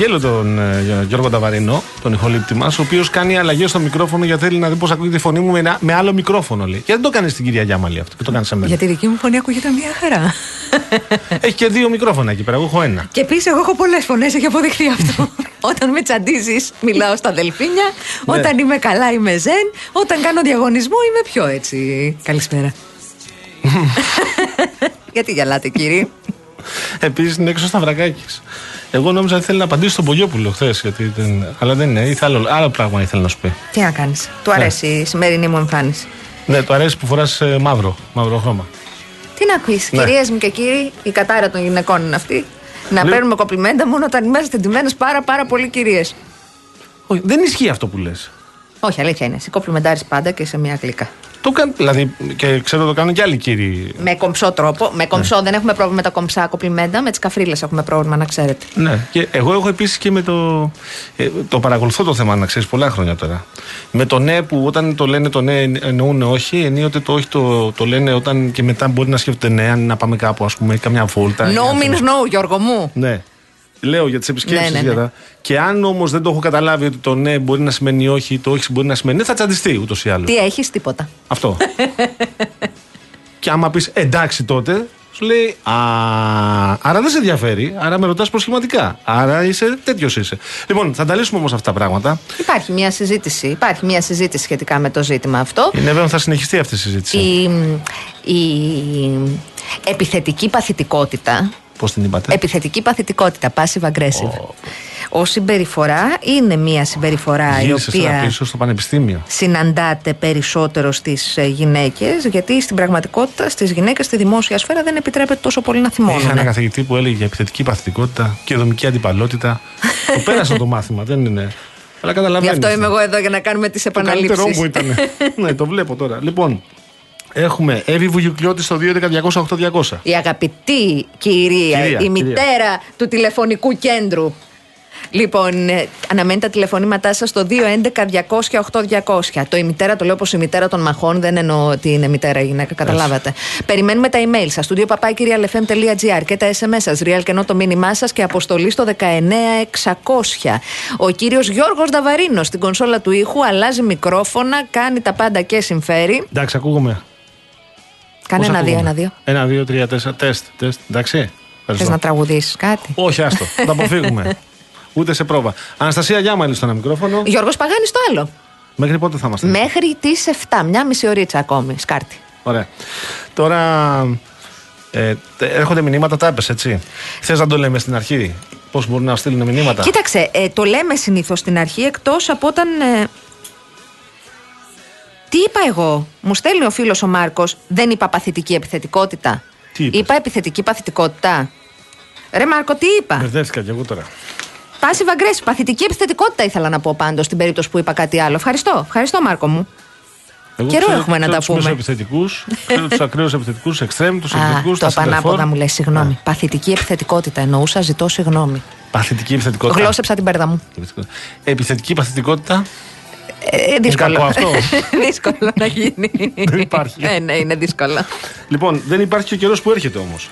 Καταγγέλλω τον ε, Γιώργο Ταβαρινό, τον ηχολήπτη μας, ο οποίος κάνει αλλαγές στο μικρόφωνο γιατί θέλει να δει πώς ακούγεται η φωνή μου με, ένα- με άλλο μικρόφωνο. Λέει. Και δεν το κάνεις στην κυρία Γιάμαλη αυτό, και το κάνεις σε μένα. Για τη δική μου φωνή ακούγεται μια χαρά. [laughs] Έχει και δύο μικρόφωνα εκεί πέρα. Εγώ έχω ένα. Και επίσης, εγώ έχω πολλές φωνές, έχει αποδειχθεί αυτό. [laughs] όταν με τσαντίζεις, μιλάω στα δελφίνια. Ναι. Όταν είμαι καλά, είμαι ζεν. Όταν κάνω διαγωνισμό, είμαι πιο έτσι. Καλησπέρα. [laughs] Γιατί γελάτε, κύριε; Επίσης είναι έξω στα βρακάκι. Εγώ νόμιζα ότι θέλει να απαντήσει στον Πογιόπουλο χθες. Δεν... Αλλά δεν είναι. Ήθελα άλλο, άλλο πράγμα ήθελα να σου πει. Τι να κάνεις. Του αρέσει η σημερινή μου εμφάνιση. Ναι, το αρέσει που φοράς μαύρο, μαύρο χρώμα. Τι να πεις, Ναι. κυρίες μου και κύριοι, η κατάρα των γυναικών είναι αυτή. Να Λέω- παίρνουμε κοπλιμέντα μόνο όταν είμαστε ντυμένες πάρα πάρα πολύ κυρίες. Όχι, δεν ισχύει αυτό που λες. Όχι, αλήθεια είναι. Εσύ κοπλιμεντάρεις πάντα και σε μια γλυκά. Το κάν, δηλαδή, και ξέρω το κάνουν και άλλοι κύριοι. Με κομψό τρόπο. Με κομψό Ναι. δεν έχουμε πρόβλημα με τα κομψά κοπλιμέντα. Με τις καφρίλες έχουμε πρόβλημα, να ξέρετε. Ναι, και εγώ έχω επίσης και με το. ε, το παρακολουθώ το θέμα, να ξέρεις, πολλά χρόνια τώρα. Με το ναι που όταν το λένε το ναι εννοούν όχι, ενίοτε το όχι το, το λένε όταν και μετά μπορεί να σκέφτεται ναι, αν να πάμε κάπου, ας πούμε, καμιά βόλτα. ή No να means θέλουμε- no, Γιώργο μου. Ναι. Λέω για τις επισκέψεις. Ναι, ναι, ναι. Και αν όμως δεν το έχω καταλάβει ότι το ναι μπορεί να σημαίνει όχι, το όχι μπορεί να σημαίνει ναι, θα τσαντιστεί ούτως ή άλλως. Τι έχεις, τίποτα. Αυτό. [laughs] και άμα πεις εντάξει τότε, σου λέει Α, άρα δεν σε ενδιαφέρει, άρα με ρωτάς προσχηματικά. Άρα είσαι τέτοιος είσαι. Λοιπόν, θα τα λύσουμε όμως αυτά τα πράγματα. Υπάρχει μια συζήτηση. Υπάρχει μια συζήτηση σχετικά με το ζήτημα αυτό. Είναι βέβαιο ότι θα συνεχιστεί αυτή η συζήτηση. Η, η επιθετική παθητικότητα. Πώς την είπατε; Επιθετική παθητικότητα, passive aggressive. Ω συμπεριφορά είναι μια συμπεριφορά η Γύρισε τώρα οποία πίσω στο πανεπιστήμιο. συναντάται περισσότερο στις ε, γυναίκες γιατί στην πραγματικότητα στις γυναίκες στη δημόσια σφαίρα δεν επιτρέπεται τόσο πολύ να Είχα ένα θυμώνουν. καθηγητή που έλεγε για επιθετική παθητικότητα και δομική αντιπαλότητα. το [laughs] πέρασα το μάθημα, δεν είναι. Αλλά Γι' καταλαβαίνεις. αυτό είμαι εγώ εδώ για να κάνουμε τις Το καλύτερό επαναλήψεις. μου ήταν. [laughs] ναι, το βλέπω τώρα. Λοιπόν, έχουμε Εύη Βουγιουκλιώτης στο 211-200-8200. Η αγαπητή κυρία, Κυρία, η κυρία. μητέρα του τηλεφωνικού κέντρου. Λοιπόν, ε, αναμένει τα τηλεφωνήματά σας στο 211-200-8200. Το η μητέρα το λέω πως η μητέρα των μαχών, δεν εννοώ ότι είναι μητέρα η γυναίκα, καταλάβατε. Περιμένουμε τα email σας, στο papakirialfm.gr και τα SMS σας, real και ενώ το μήνυμά σας και αποστολή στο 19600. Ο κύριος Γιώργος Νταβαρίνος στην κονσόλα του ήχου αλλάζει μικρόφωνα, κάνει τα πάντα και συμφέρει. Εντάξει, ακούγομαι. Κάνε Πώς ένα-δύο, ακούγομαι; ένα-δύο. Ένα, δύο, τρία, τέσσερα. Τεστ, τεστ. Εντάξει. Θες Ευχαριστώ. να τραγουδήσεις κάτι; Όχι, άστο. [laughs] Θα τα αποφύγουμε. Ούτε σε πρόβα. Αναστασία Γιάμαλη στο ένα μικρόφωνο. Γιώργος Παγάνη το άλλο. Μέχρι πότε θα είμαστε; Μέχρι τις 7, μια μισή ωρίτσα ακόμη. Σκάρτη. Ωραία. Τώρα ε, τε- έρχονται μηνύματα, τα έπες, έτσι. Θες να το λέμε στην αρχή; Πώς μπορούν να στείλουν μηνύματα; Κοίταξε, ε, το λέμε συνήθως στην αρχή εκτός από όταν. ε, τι είπα εγώ, μου στέλνει ο φίλος ο Μάρκος, δεν είπα παθητική επιθετικότητα. Τι είπες; είπα επιθετική παθητικότητα. Ρε Μάρκο, τι είπα; Μπερδεύτηκα κι εγώ τώρα. Πάση βαγκρέση. Παθητική επιθετικότητα ήθελα να πω πάντως στην περίπτωση που είπα κάτι άλλο. Ευχαριστώ, ευχαριστώ Μάρκο μου. Εγώ Καιρό ξέρω- έχουμε να ξέρω τα τους πούμε. μεσοεπιθετικούς, ξέρω τους ακραίους επιθετικούς, εξτρέμ, τους Α, επιθετικούς, το πανάποδα μου λέει, συγγνώμη. Παθητική επιθετικότητα εννοούσα, ζητώ συγγνώμη. Παθητική επιθετικότητα. Γλώσσεψα την πέρδα μου. Επιθετική παθητικότητα. Ε, δύσκολο. κακό αυτό; [laughs] δύσκολο να γίνει. Δεν υπάρχει. Ε, ναι, είναι δύσκολο. Λοιπόν, δεν υπάρχει και ο καιρός που έρχεται όμως.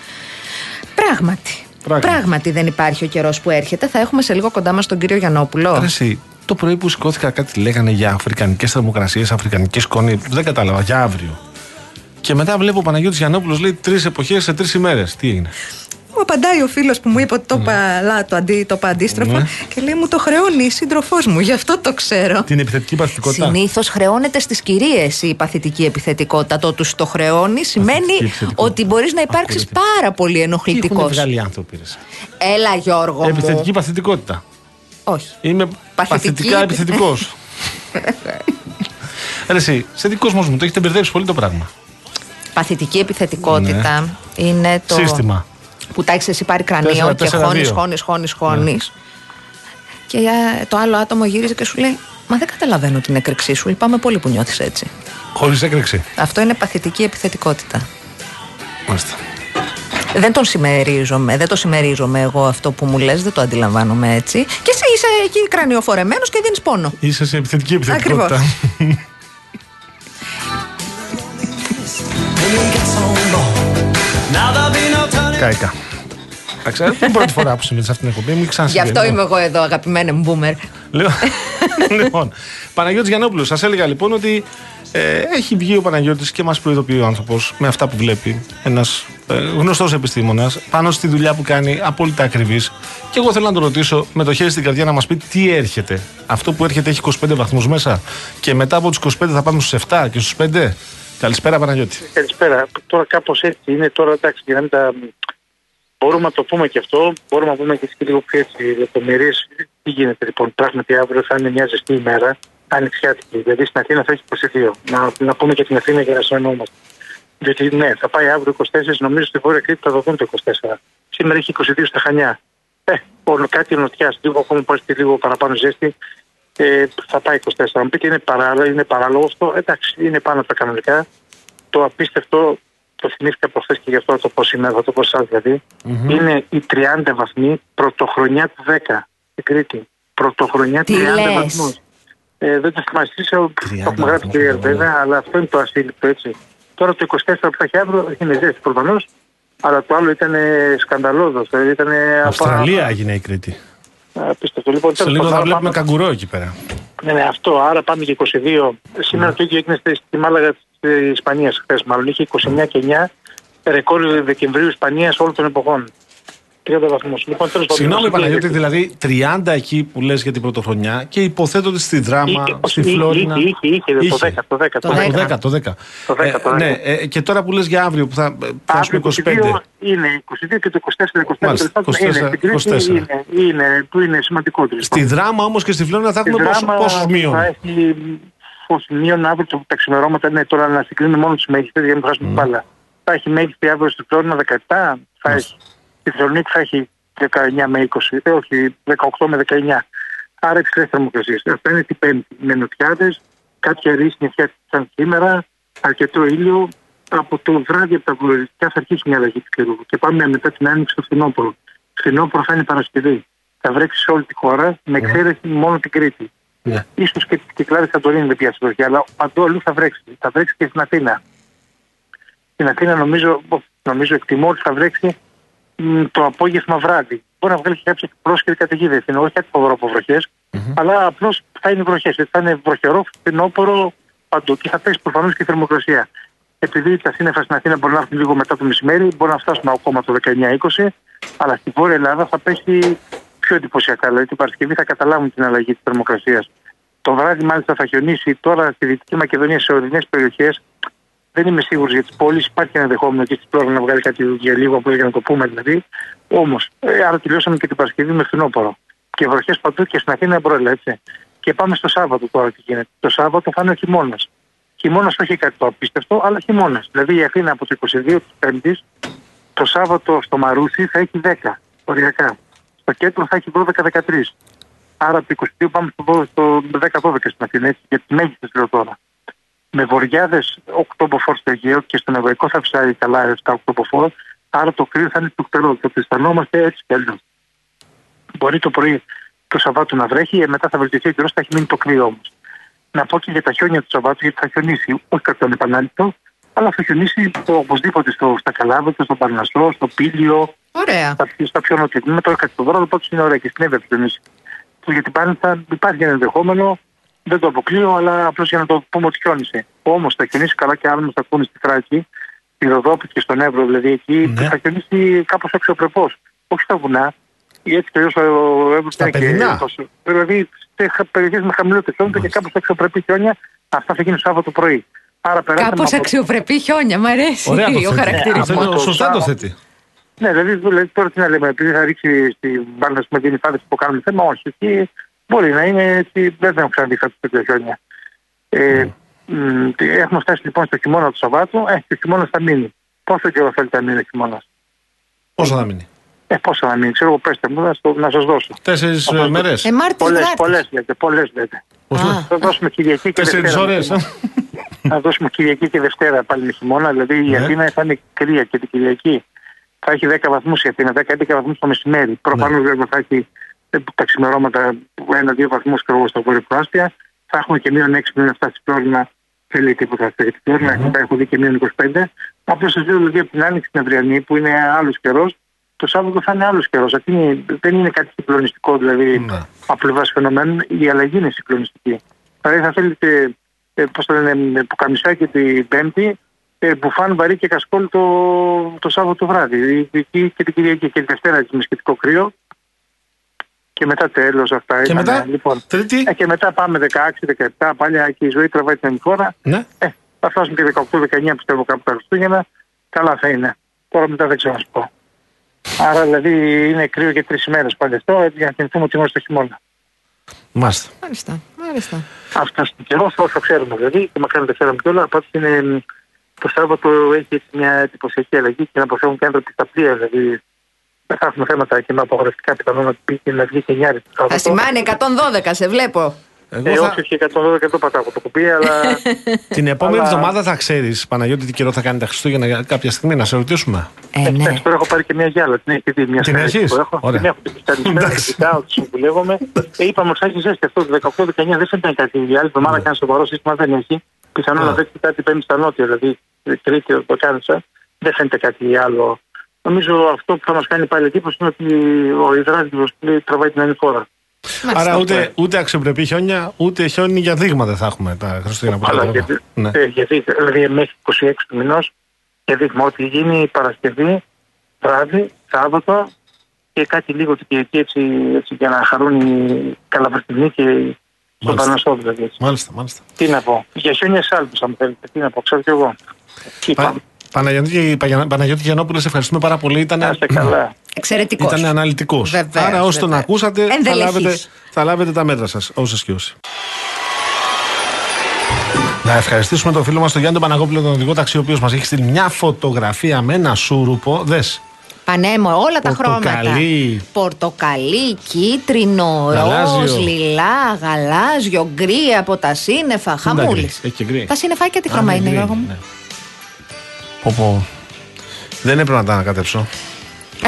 Πράγματι. Πράγματι. Πράγματι δεν υπάρχει ο καιρός που έρχεται. Θα έχουμε σε λίγο κοντά μας τον κύριο Γιαννόπουλο. Αρέσει. Το πρωί που σηκώθηκα κάτι λέγανε για αφρικανικές θερμοκρασίες, αφρικανικές σκόνη. Δεν κατάλαβα, για αύριο. Και μετά βλέπω ο Παναγιώτης Γιαννόπουλος λέει τρεις εποχές σε τρεις ημέρες. Τι έγινε; Μου απαντάει ο φίλος που μου είπε ότι το είπα, λα, το, αντί, το είπα αντίστροφα Ναι. και λέει μου το χρεώνει η σύντροφός μου, γι' αυτό το ξέρω. Την επιθετική παθητικότητα. Συνήθως χρεώνεται στις κυρίες η παθητική επιθετικότητα. Το τους το χρεώνει σημαίνει επιθετικότητα. ότι μπορείς να υπάρξεις Ακούγεται. πάρα πολύ Τι έχουν ενοχλητικό. βγάλει οι άνθρωποι. ρε. Έλα, Γιώργο. μου. Επιθετική παθητικότητα. Όχι. Είμαι Παθητική παθητικά επι- επιθετικός. [laughs] Ρε εσύ, σε δικός κόσμο μου το έχετε μπερδέψει πολύ το πράγμα. Παθητική επιθετικότητα είναι το. Ναι. Σύστημα. Που τα έχεις εσύ πάρει κρανίο Τέσσερα, και τέσσερα, χώνεις, δύο. Ναι. χώνεις, χώνει, χώνεις. Και ε, το άλλο άτομο γύριζε και σου λέει: Μα δεν καταλαβαίνω την έκρηξή σου. Λυπάμαι πολύ που νιώθεις έτσι. Χωρίς έκρηξη. Αυτό είναι παθητική επιθετικότητα. Μάλιστα. Δεν τον συμμερίζομαι, δεν το συμμερίζομαι εγώ αυτό που μου λες, δεν το αντιλαμβάνομαι έτσι. Και εσύ είσαι εκεί κρανιοφορεμένος και δίνεις πόνο. Είσαι σε επιθετική επιθετικότητα. Ακριβώς. [laughs] Million gets on board. Now there'll be no turning. Κάηκα. Εντάξει, δεν είναι η πρώτη φορά που συμβαίνει σε αυτήν την εκπομπή. Μην Γι' ξανασυμβαίνει. αυτό είμαι εγώ εδώ, αγαπημένε μου μπούμερ. Λοιπόν, λοιπόν Παναγιώτης Γιαννόπουλος, σας έλεγα λοιπόν ότι ε, έχει βγει ο Παναγιώτης και μας προειδοποιεί ο άνθρωπος με αυτά που βλέπει. Ένας ε, γνωστός επιστήμονας πάνω στη δουλειά που κάνει, απόλυτα ακριβής. Και εγώ θέλω να τον ρωτήσω με το χέρι στην καρδιά να μας πει τι έρχεται. Αυτό που έρχεται έχει 25 βαθμούς μέσα και μετά από τους 25 θα πάμε στους 7 και στους 5. Καλησπέρα Παναγιώτη. Καλησπέρα. Τώρα κάπως έτσι είναι. Τώρα εντάξει, για να μην τα. Μπορούμε να το πούμε και αυτό. Μπορούμε να πούμε και και λίγο πιο έτσι λεπτομερίες. Τι γίνεται λοιπόν. Πράγματι αύριο θα είναι μια ζεστή ημέρα. Ανοιξιάτικη. Δηλαδή στην Αθήνα θα έχει 22. Να, να πούμε και την Αθήνα για να συνεννοούμαστε. Διότι ναι, θα πάει αύριο 24. Νομίζω στη Βόρεια Κρήτη θα δοθούν το 24. Σήμερα έχει 22 στα Χανιά. Ε, ο- κάτι νοτιά, λίγο ακόμα πάει λίγο παραπάνω ζέστη. Ε, θα πάει 24. Αν μου πείτε είναι παράλογο, είναι παράλογος αυτό. Εντάξει, είναι πάνω από τα κανονικά το απίστευτο, το θυμήθηκα προχθές και γι' αυτό θα το πω σήμερα, θα το πω σας δηλαδή, είναι οι 30 βαθμοί πρωτοχρονιά του 10 στην Κρήτη. Πρωτοχρονιά Τι 30 λες; βαθμούς. Ε, δεν το θυμάσαι, το 30 έχουμε γράψει και βαθμούς, βέβαια, αλλά αυτό είναι το ασύλληπτο έτσι. Τώρα το 24 που θα έχει αύριο είναι ζέστη προφανώς, αλλά το άλλο ήταν σκανδαλώδος. Δηλαδή ήταν Αυστραλία έγινε η Κρήτη. Απίστευτο. Λοιπόν, Σε τέλος λίγο πάντων, θα άρα βλέπουμε πάμε- καγκουρό εκεί πέρα. ναι, ναι, αυτό. Άρα πάμε για 22. Σήμερα το ίδιο έγινε στη- στη Μάλαγα της Ισπανίας χθες. Μάλλον είχε 29 και 9 ρεκόρ Δεκεμβρίου Ισπανίας όλων των εποχών. 30 βαθμούς. Λοιπόν, τέλος Συγγνώμη Παναγιώτη, δηλαδή 30 εκεί που λες για την πρωτοχρονιά και υποθέτω ότι στη Δράμα, στη Φλόρινα. Είχε, είχε, είχε, το 10. Το 10, Το το 10. 10. Το 10, το 10. Το 10, το 10. ναι, ε, και τώρα που λες για αύριο που θα, ε, θα Αύριο πούμε 25. 22 είναι 22 και το 24. 24 Μάλιστα, τέλος πάντων 24, είναι. Στην Κρήτη 24. Είναι, είναι, που είναι σημαντικότερο. Στη Δράμα όμως και στη Φλόρινα θα Στη έχουμε πόσο, Δράμα πόσους μείον; Θα έχει πόσους μείον αύριο το, τα ξημερώματα. Ναι, τώρα να συγκρίνουμε μόνο τις μέγιστες για να μην χάσουμε την μπάλα. Θα έχει μέγιστη αύριο στη Φλόρινα 17, θα έχει. Στη Θεσσαλονίκη θα έχει 19 με 20, ε, όχι 18 με 19. Άρα υψηλέ θερμοκρασίες. Αυτά είναι την Πέμπτη. Με νοτιάδες, κάποια ρίσνια φτιάχτηκαν σήμερα, αρκετό ήλιο. Από το βράδυ από τα βορειοδυτικά θα αρχίσει μια αλλαγή του καιρού. Και πάμε μετά την άνοιξη στο φθινόπωρο. Φθινόπωρο θα είναι Παρασκευή. Θα βρέξει σε όλη τη χώρα, με εξαίρεση μόνο την Κρήτη. Ναι. Ίσως και την Κυκλάδη Σαντορίνη δεν πιάσει βροχή, αλλά παντού αλλού θα βρέξει. Θα βρέξει και στην Αθήνα. Στην Αθήνα νομίζω, νομίζω εκτιμώ ότι θα βρέξει μ, το απόγευμα βράδυ. Μπορεί να βγάλει και κάποια πρόσχερη καταιγίδα. Είναι όχι κάτι φοβερό από βροχές, αλλά απλώς θα είναι βροχές. Θα είναι βροχερό, φθινόπωρο παντού. Και θα πέσει προφανώς και η θερμοκρασία. Επειδή τα σύννεφα στην Αθήνα μπορεί να έρθουν λίγο μετά το μεσημέρι, μπορεί να φτάσουν ακόμα το 19-20, αλλά στη Βόρεια Ελλάδα θα πέσει πιο εντυπωσιακά. Δηλαδή την Παρασκευή θα καταλάβουν την αλλαγή της θερμοκρασίας. Το βράδυ μάλιστα θα χιονίσει τώρα στη Δυτική Μακεδονία σε ορεινές περιοχές. Δεν είμαι σίγουρος για τις πόλεις. Υπάρχει ένα ενδεχόμενο και στην πρόγραμμα να βγάλει κάτι για λίγο από για να το πούμε δηλαδή. Όμως, ε, άρα τελειώσαμε και την Παρασκευή με φθινόπωρο. Και βροχές παντού και στην Αθήνα εμπρόλα, έτσι. Και πάμε στο Σάββατο τώρα τι γίνεται. Το Σάββατο θα είναι ο χειμώνας. Χειμώνας όχι κάτι το απίστευτο, αλλά χειμώνας. Δηλαδή η Αθήνα από το 22 της Πέμπτης, το Σάββατο στο Μαρούσι θα έχει 10 οριακά. Στο κέντρο θα έχει 12-13. Άρα από το 22 πάμε στο 12 στο 10-12 στην Αθήνα, έτσι, για τι μέγιστε λέω τώρα. Με βορειάδε 8 μποφόρ στο Αιγαίο και στον Ευρωπαϊκό θα ψάρει καλά 7-8 μποφόρ, άρα το κρύο θα είναι τουκτερό. Το αισθανόμαστε έτσι κι αλλιώς. Μπορεί το πρωί του Σαββάτου να βρέχει, ε, μετά θα βελτιωθεί ο καιρός, θα έχει μείνει το κρύο όμως. Να πω και για τα χιόνια του Σαββάτου, γιατί θα χιονίσει, όχι κατά τον επανάληπτο, αλλά θα χιονίσει το, οπωσδήποτε στο, στα Καλάβρητα, στο Παρναστό, στο Πήλιο, Ωραία. στα, πιο- στα πιο νότια τμήματα, όχι κάτι το δρόμο, οπότε είναι ωραία και στην Εύβοια θα χιονίσει. Που Γιατί πάλι θα υπάρχει ένα ενδεχόμενο, δεν το αποκλείω, αλλά απλώς για να το πούμε ότι χιόνισε. Όμως θα χιονίσει καλά και άλλοι μα θα ακούνε στη Θράκη, στη Ροδόπη και στον Εύρο, δηλαδή εκεί, Ναι. που θα χιονίσει κάπως αξιοπρεπώ. Όχι στα βουνά, ή έτσι κι αλλιώς ο Εύρο Στα είναι παιδινά. και τόσο- Δηλαδή σε περιοχές με χαμηλό τεχνότητα και κάπως αξιοπρεπή χιόνια, αυτά θα γίνει Σάββατο πρωί. Άρα περάσαμε Κάπως από- αξιοπρεπή χιόνια, μ' αρέσει Ωραία το ο θέτει. χαρακτηρισμός. Αυτό το Σωστά το Σάββατο. θέτει. Ναι, δηλαδή, δηλαδή τώρα τι να λέμε, επειδή θα ρίξει στην μπάλα με την υφάδευση που κάνουμε θέμα, όχι. Εκεί μπορεί να είναι έτσι, δεν έχω ξαναδεί κάτι τέτοια χιόνια. Ε, μ, τι- έχουμε φτάσει λοιπόν στο χειμώνα του Σαββάτου, ε, και ο χειμώνα θα μείνει. Πόσο καιρό θέλετε να μείνει ο χειμώνας; Πόσο θα μείνει; Ε, πόσο θα μείνει, ξέρω εγώ, πέστε μου, να, στο- να σας δώσω. Τέσσερις Αυτό- μέρες. Ε, Μάρτης Πολλές, Βράτης. πολλές λέτε, πολλές λέτε. Α. Θα δώσουμε Κυριακή και Τέσσερις Δευτέρα. ώρες. Θα δώσουμε Κυριακή και Δευτέρα πάλι με χειμώνα. Δηλαδή η Ναι. Αθήνα θα είναι κρύα και την Κυριακή. Θα έχει 10 βαθμούς η Αθήνα, 10-11 βαθμούς το μεσημέρι. Προφανώς βέβαια θα έχει ε, τα ξημερώματα 1-2 βαθμούς στα βόρεια προάστια. Θα έχουμε και μείον 6 μείον 7 στη Φλόρινα. Δεν λέει τίποτα αυτό για τη Φλόρινα. Θα έχω δει και μείον 25. Απλώς σας λέω δηλαδή από την άνοιξη την Αυριανή που είναι άλλος καιρός. Το Σάββατο θα είναι άλλος καιρός. Δεν είναι κάτι συγκλονιστικό δηλαδή Ναι. από πλευρά φαινομένων. Η αλλαγή είναι συγκλονιστική. Δηλαδή θα θέλετε ε, πώς το λένε, πουκαμισάκι την Πέμπτη, ε, μπουφάν βαρύ και κασκόλ το, το Σάββατο βράδυ. Εκεί και την Κυριακή και τη Δευτέρα έτσι με σχετικό κρύο. Και μετά τέλος αυτά. Και ήταν, μετά, λοιπόν, Τρίτη; ε, και μετά πάμε 16-17, πάλι και η ζωή τραβάει την χώρα. Ναι. Ε, θα φτάσουμε και 18-19 πιστεύω κάπου τα Χριστούγεννα. Καλά θα είναι. Τώρα μετά δεν ξέρω να σου πω. Άρα δηλαδή είναι κρύο για τρεις ημέρες πάλι αυτό, έτσι, για να θυμηθούμε ότι είμαστε στο χειμώνα. Μάλιστα. Μάλιστα, μάλιστα. Αυτά στον καιρό, όσο ξέρουμε δηλαδή, και μακάρι να τα ξέραμε κιόλα. Πάντω είναι μ, το Σάββατο έχει έτσι μια εντυπωσιακή αλλαγή και να αποφεύγουν και άνθρωποι στα πλοία. Δηλαδή δεν θα έχουμε θέματα και με απαγορευτικά πιθανόν να πει και να βγει και νιάρι το Θα Σάββατο. σημάνει 112, σε βλέπω. Εγώ Ε, θα... όχι, όχι, 112 το πατάω από το κουμπί, αλλά [laughs] Την επόμενη Αλλά- εβδομάδα θα ξέρεις, Παναγιώτη, τι καιρό θα κάνει τα Χριστούγεννα για κάποια στιγμή, να σε ρωτήσουμε. Ε, ναι. Εντάξει, τώρα έχω πάρει και μια γυάλα. Την έχει δει μια Την στάση έχεις; που έχω. Ωραία. Την έχω την πισταρισμένη, Εντάξει. φυσικά, ότι συμβουλεύομαι. Ε, είπαμε ότι θα έχει ζέστη αυτό το 18-19 δεν φαίνεται κάτι. Η άλλη εβδομάδα Ναι. κάνει σοβαρό σύστημα δεν έχει. Πιθανόν να Α. δέχεται κάτι πέμπτη στα νότια, δηλαδή τρίτη το κάνησα. Δεν φαίνεται κάτι άλλο. Νομίζω αυτό που θα μας κάνει πάλι εντύπωση είναι ότι ο υδράτιο τραβάει την άλλη χώρα. Άρα ούτε, ούτε αξιοπρεπή χιόνια, ούτε χιόνι για δείγμα δεν θα έχουμε τα Χριστούγεννα που Αλλά θα γιατί, ναι. ε, γιατί δηλαδή μέχρι 26 του μηνός και δείγμα ότι γίνει η Παρασκευή, βράδυ, Σάββατο και κάτι λίγο την Κυριακή έτσι, έτσι για να χαρούν οι καλαβριτινοί και στον Μάλιστα. Πανασό δηλαδή. Έτσι. Μάλιστα, μάλιστα. Τι να πω. Για χιόνια σάλπους αν θέλετε. Τι να πω. Ξέρω κι εγώ. Τι Πα, πάμε. Παναγιώτη, Παγια- Παναγιώτη Γιαννόπουλε, σε ευχαριστούμε πάρα πολύ. Ήταν, Να είστε καλά. Εξαιρετικός. ήταν αναλυτικός. Βεβαίως, Άρα, όσοι τον βεβαίως. ακούσατε, θα Ενδελεχής. λάβετε, θα λάβετε τα μέτρα σας, όσες και όσοι. Να ευχαριστήσουμε τον φίλο μας τον Γιάννη τον Παναγόπουλο, τον οδηγό ταξί, ο οποίος μας έχει στείλει μια φωτογραφία με ένα σούρουπο. Δες. Πανέμορφο, όλα τα χρώματα. Πορτοκαλί. Πορτοκαλί, κίτρινο, Γαλάζιο. ροζ, λιλά, γαλάζιο, γκρι από τα σύννεφα. Χαμούλης. γκρι, έχει και γκρι. Τα συννεφάκια τι χρώμα είναι, Γιώργο μου. Πω, πω. Δεν έπρεπε να τα ανακατέψω. [laughs]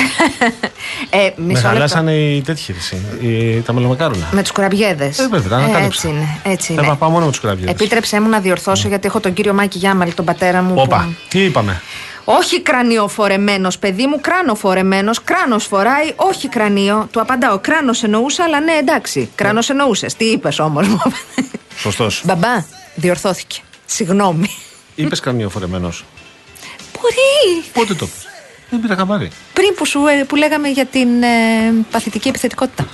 Ε, Με μισό λεπτό. χαλάσανε οι τέτοιοι εσύ, οι- τα μελομακάρονα. Με τους κουραμπιέδες. Ε, βέβαια, τα ανακάλυψα. Έτσι είναι. Έτσι Θα είναι. πάω μόνο με τους κραυγέδε. Επίτρεψέ μου να διορθώσω γιατί έχω τον κύριο Μάκη Γιάμαλη, τον πατέρα μου. Όπα, που- τι είπαμε; Όχι κρανίο φορεμένος, παιδί μου, κράνο φορεμένος. Κράνος φοράει, όχι κρανίο. Του απαντάω, κράνος εννοούσα, αλλά ναι, εντάξει. Κράνος εννοούσες. Τι είπες όμως. Σωστός. Μπαμπά, διορθώθηκε. Συγγνώμη. Είπες κανιοφορεμένο. Μπορεί. Πότε το πες. Δεν πήρα χαμπάρι. Πριν που, σου, ε, που λέγαμε για την ε, παθητική επιθετικότητα.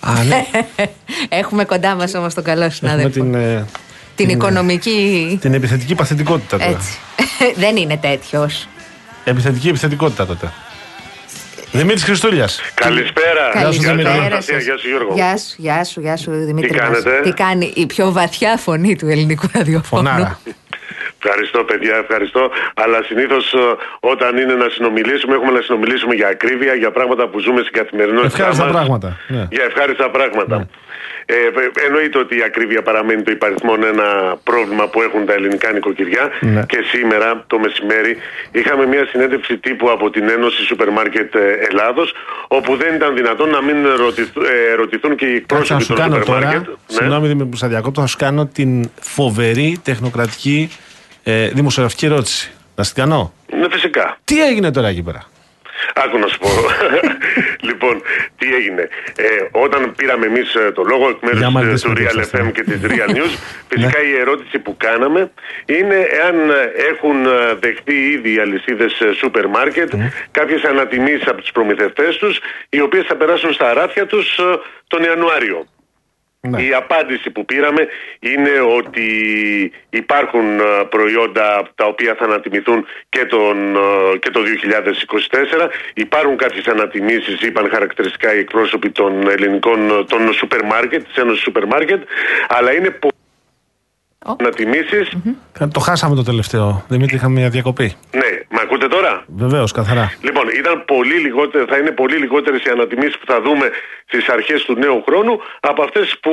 Α, ναι. [laughs] Έχουμε κοντά μας όμως τον καλό με συνάδελφο. την, ε, την οικονομική. Την επιθετική παθητικότητα τώρα. Έτσι. [laughs] Δεν είναι τέτοιος. Επιθετική επιθετικότητα τότε. Δημήτρης Χριστούλιας. Καλησπέρα. Γεια σου, Δημήτρη. Αναστασία, Γεια σου Γιώργο. Γεια σου, γεια σου, γεια σου Δημήτρη. Τι μας. κάνετε; Τι κάνει η πιο βαθιά φωνή του ελληνικού ραδιοφώνου. Φωνάρα. Ευχαριστώ, παιδιά, ευχαριστώ. Αλλά συνήθως όταν είναι να συνομιλήσουμε, έχουμε να συνομιλήσουμε για ακρίβεια, για πράγματα που ζούμε στην καθημερινότητα. Ευχάριστα μας. πράγματα, ναι. Για ευχάριστα πράγματα. Ε, ε, εννοείται ότι η ακρίβεια παραμένει το υπαριθμόν ένα πρόβλημα που έχουν τα ελληνικά νοικοκυριά. Ναι. Και σήμερα το μεσημέρι είχαμε μια συνέντευξη τύπου από την Ένωση Σούπερ Μάρκετ ε, Ελλάδος, όπου δεν ήταν δυνατόν να μην ερωτηθ- ε, ερωτηθούν και οι Κάτσε να εκπρόσωποι σου των κάνω σούπερ τώρα. μάρκετ. Ναι. Συγγνώμη Δημήτρη που σα διακόπτω. Θα σου κάνω την φοβερή τεχνοκρατική ε, δημοσιογραφική ερώτηση. Να στην κάνω; Ναι, φυσικά. Τι έγινε τώρα εκεί πέρα; Άκου να σου πω. [laughs] λοιπόν, τι έγινε. Ε, όταν πήραμε εμείς το λόγο εκ μέρους Για μάλιστα, του Real είσαστε. FM και της Real [laughs] News, φυσικά η ερώτηση που κάναμε είναι εάν ε, έχουν ε, δεχτεί ήδη οι αλυσίδες σούπερ μάρκετ κάποιες ανατιμήσεις από του προμηθευτές τους, οι οποίες θα περάσουν στα αράφια τους τον Ιανουάριο. Ναι. Η απάντηση που πήραμε είναι ότι υπάρχουν ε, προϊόντα τα οποία θα ανατιμηθούν και, τον, ε, και το 2024. Υπάρχουν κάποιες ανατιμήσεις, είπαν χαρακτηριστικά οι εκπρόσωποι των ελληνικών ε, των σούπερ μάρκετ, της Ένωσης Σούπερ Μάρκετ, αλλά είναι πο- Ω. ανατιμήσεις. Κα- Το χάσαμε το τελευταίο. Δημήτρη, είχαμε μια διακοπή. Ναι, με ακούτε τώρα; Βεβαίως, καθαρά. Λοιπόν, ήταν πολύ λιγότερε, θα είναι πολύ λιγότερες οι ανατιμήσεις που θα δούμε στις αρχές του νέου χρόνου από αυτές που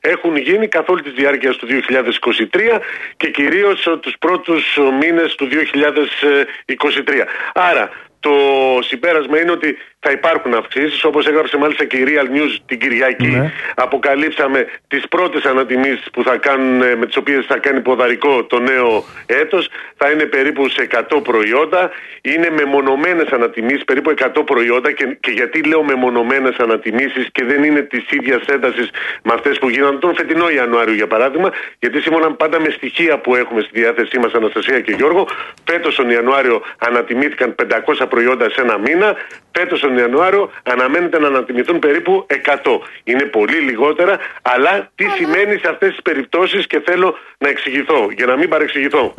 έχουν γίνει καθ' όλη τη διάρκεια του 2023 και κυρίως ε, τους πρώτους ε, μήνες του 2023. Άρα, το συμπέρασμα είναι ότι θα υπάρχουν αυξήσεις, όπως έγραψε μάλιστα και η Real News την Κυριακή. Ναι. Αποκαλύψαμε τις πρώτες ανατιμήσεις που θα κάνουν, ε, με τις οποίες θα κάνει ποδαρικό το νέο έτος. Θα είναι περίπου σε 100 προϊόντα. Είναι μεμονωμένες ανατιμήσεις, περίπου 100 προϊόντα και, και γιατί λέω μεμονωμένες ανατιμήσεις και δεν είναι της ίδιας έντασης με αυτές που γίνανε τον φετινό Ιανουάριο για παράδειγμα, γιατί σύμφωνα πάντα με στοιχεία που έχουμε στη διάθεσή μας Αναστασία και Γιώργο, φέτος τον Ιανουάριο ανατιμήθηκαν 500 προϊόντα σε ένα μήνα, φέτος τον Ιανουάριο αναμένεται να ανατιμηθούν περίπου 100. Είναι πολύ λιγότερα, αλλά τι σημαίνει σε αυτές τις περιπτώσεις και θέλω να εξηγηθώ, για να μην παρεξηγηθώ.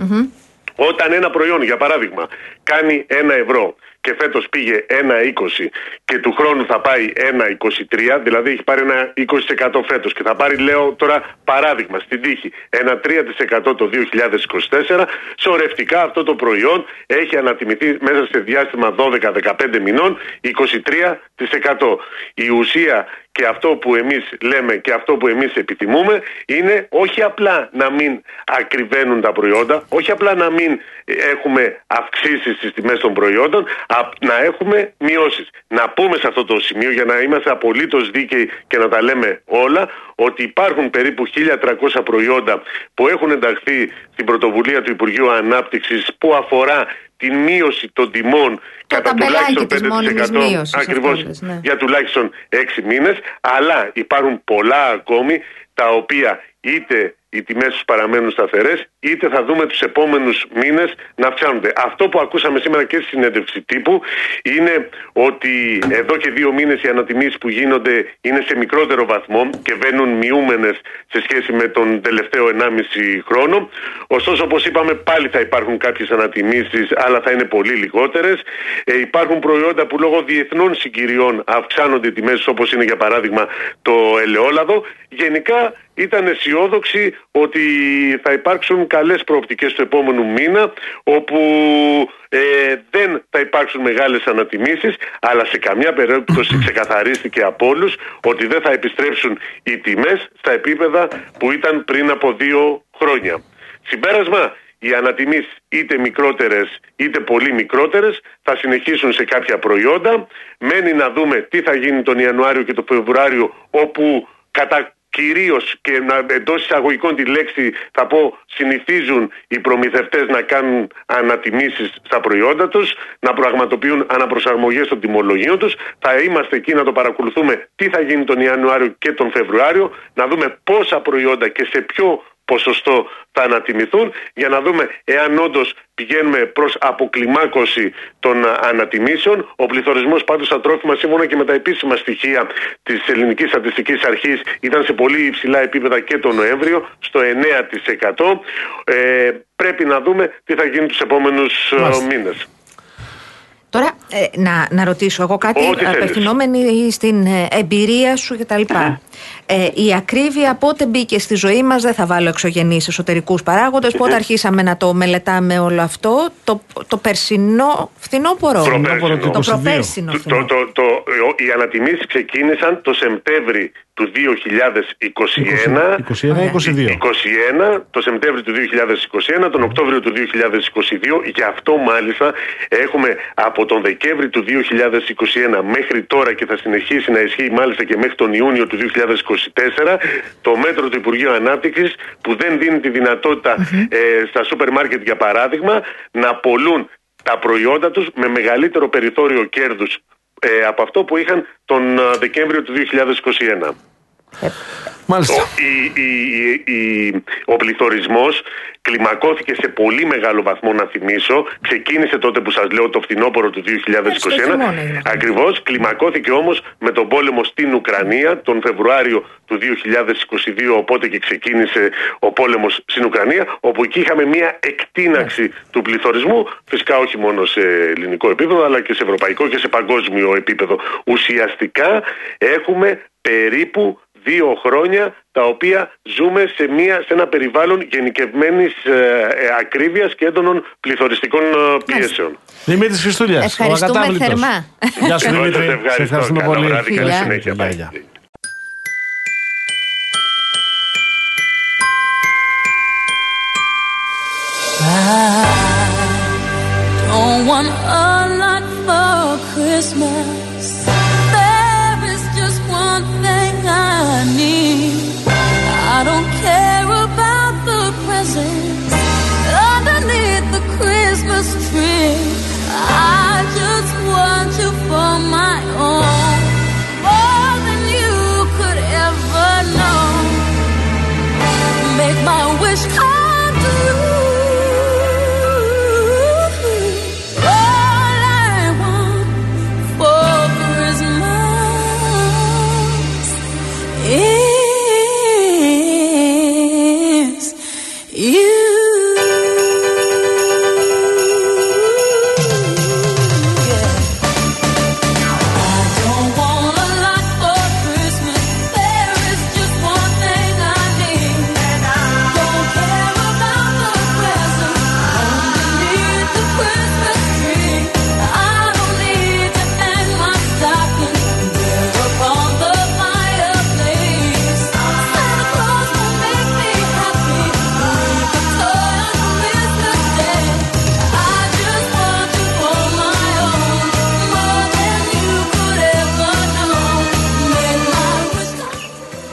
Όταν ένα προϊόν, για παράδειγμα, κάνει ένα ευρώ και φέτος πήγε 1,20 και του χρόνου θα πάει 1,23, δηλαδή έχει πάρει ένα 20% φέτος και θα πάρει, λέω τώρα παράδειγμα, στην τύχη, ένα 3% το 2024, σωρευτικά αυτό το προϊόν έχει ανατιμηθεί μέσα σε διάστημα 12-15 μηνών 23%. Η ουσία και αυτό που εμείς λέμε και αυτό που εμείς επιθυμούμε είναι όχι απλά να μην ακριβένουν τα προϊόντα, όχι απλά να μην έχουμε αυξήσεις στις τιμές των προϊόντων, α- να έχουμε μειώσεις. Να πούμε σε αυτό το σημείο για να είμαστε απολύτως δίκαιοι και να τα λέμε όλα, ότι υπάρχουν περίπου 1.300 προϊόντα που έχουν ενταχθεί στην πρωτοβουλία του Υπουργείου Ανάπτυξης που αφορά την μείωση των τιμών κατά ταμπελάκι τουλάχιστον της μόνιμης 5% μείωσης, ακριβώς. αυτός λες, ναι. για τουλάχιστον 6 μήνες. Αλλά υπάρχουν πολλά ακόμη τα οποία είτε οι τιμές τους παραμένουν σταθερές είτε θα δούμε τους επόμενους μήνες να αυξάνονται. Αυτό που ακούσαμε σήμερα και στη συνέντευξη τύπου είναι ότι εδώ και δύο μήνες οι ανατιμήσεις που γίνονται είναι σε μικρότερο βαθμό και βαίνουν μειούμενες σε σχέση με τον τελευταίο 1,5 χρόνο. Ωστόσο όπως είπαμε πάλι θα υπάρχουν κάποιες ανατιμήσεις αλλά θα είναι πολύ λιγότερες. Ε, υπάρχουν προϊόντα που λόγω διεθνών συγκυριών αυξάνονται οι τιμές όπως είναι για παράδειγμα το ελαιόλαδο. Γενικά ήταν αισιόδοξοι ότι θα υπάρξουν καλές προοπτικές του επόμενου μήνα όπου ε, δεν θα υπάρξουν μεγάλες ανατιμήσεις αλλά σε καμιά περίπτωση [coughs] ξεκαθαρίστηκε από όλους ότι δεν θα επιστρέψουν οι τιμές στα επίπεδα που ήταν πριν από δύο χρόνια. Συμπέρασμα, οι ανατιμήσεις είτε μικρότερες είτε πολύ μικρότερες θα συνεχίσουν σε κάποια προϊόντα. Μένει να δούμε τι θα γίνει τον Ιανουάριο και τον Φεβρουάριο όπου κατά κυρίως και να, εντός εισαγωγικών τη λέξη θα πω συνηθίζουν οι προμηθευτές να κάνουν ανατιμήσεις στα προϊόντα τους, να πραγματοποιούν αναπροσαρμογές των τιμολογίων τους. Θα είμαστε εκεί να το παρακολουθούμε τι θα γίνει τον Ιανουάριο και τον Φεβρουάριο, να δούμε πόσα προϊόντα και σε ποιο ποσοστό θα ανατιμηθούν για να δούμε εάν όντως πηγαίνουμε προς αποκλιμάκωση των α, ανατιμήσεων. Ο πληθωρισμός πάντως στα τρόφιμα σύμφωνα και με τα επίσημα στοιχεία της Ελληνικής Στατιστικής Αρχής ήταν σε πολύ υψηλά επίπεδα και τον Νοέμβριο στο 9%. Ε, πρέπει να δούμε τι θα γίνει τους επόμενους ε, Μάλιστα. μήνες. Τώρα, ε, να, να ρωτήσω εγώ κάτι Ό,τι θέλεις. απευθυνόμενη στην ε, εμπειρία σου κτλ. Ε, η ακρίβεια πότε μπήκε στη ζωή μας, δεν θα βάλω εξωγενείς εσωτερικούς παράγοντες, πότε αρχίσαμε να το μελετάμε όλο αυτό, το, το περσινό φθινόπωρο. Προπέρσινο. Το 22. προπέρσινο Το, το, φθινόπωρο. το, το, ο- οι ανατιμήσεις ξεκίνησαν το Σεπτέμβρη του 2021 21-22. 21, το Σεπτέμβριο του 2021, τον Οκτώβριο του 2022. Γι' αυτό μάλιστα έχουμε από τον Δεκέμβρη του 2021 μέχρι τώρα και θα συνεχίσει να ισχύει μάλιστα και μέχρι τον Ιούνιο του 2024 το μέτρο του Υπουργείου Ανάπτυξης που δεν δίνει τη δυνατότητα ε, στα σούπερ μάρκετ για παράδειγμα να πολλούν τα προϊόντα τους με μεγαλύτερο περιθώριο κέρδους ε, από αυτό που είχαν τον ε, Δεκέμβριο του 2021. Μάλιστα. Ο, η, η- η- ο πληθωρισμός κλιμακώθηκε σε πολύ μεγάλο βαθμό να θυμίσω. Ξεκίνησε τότε που σας λέω το φθινόπωρο του 2021. στο χειμώνα έγινε. Ακριβώς. Κλιμακώθηκε όμως με τον πόλεμο στην Ουκρανία τον Φεβρουάριο του 2022 οπότε και ξεκίνησε ο πόλεμος στην Ουκρανία όπου εκεί είχαμε μια εκτείναξη του πληθωρισμού φυσικά όχι μόνο σε ελληνικό επίπεδο αλλά και σε ευρωπαϊκό και σε παγκόσμιο επίπεδο. Ουσιαστικά έχουμε περίπου δύο χρόνια τα οποία ζούμε σε, μια, σε ένα περιβάλλον γενικευμένης ε, ε, ακρίβειας και έντονων πληθωριστικών ε, πιέσεων. Δημήτρης Χριστούλιας. Ευχαριστούμε θερμά. Γεια σου Εγώ σας Δημήτρη. ευχαριστώ. Σε ευχαριστούμε Καλό πολύ. βράδυ, καλή Φιλιά. συνέχεια. Γεια, Bye. γεια. Don't want a lot for Christmas.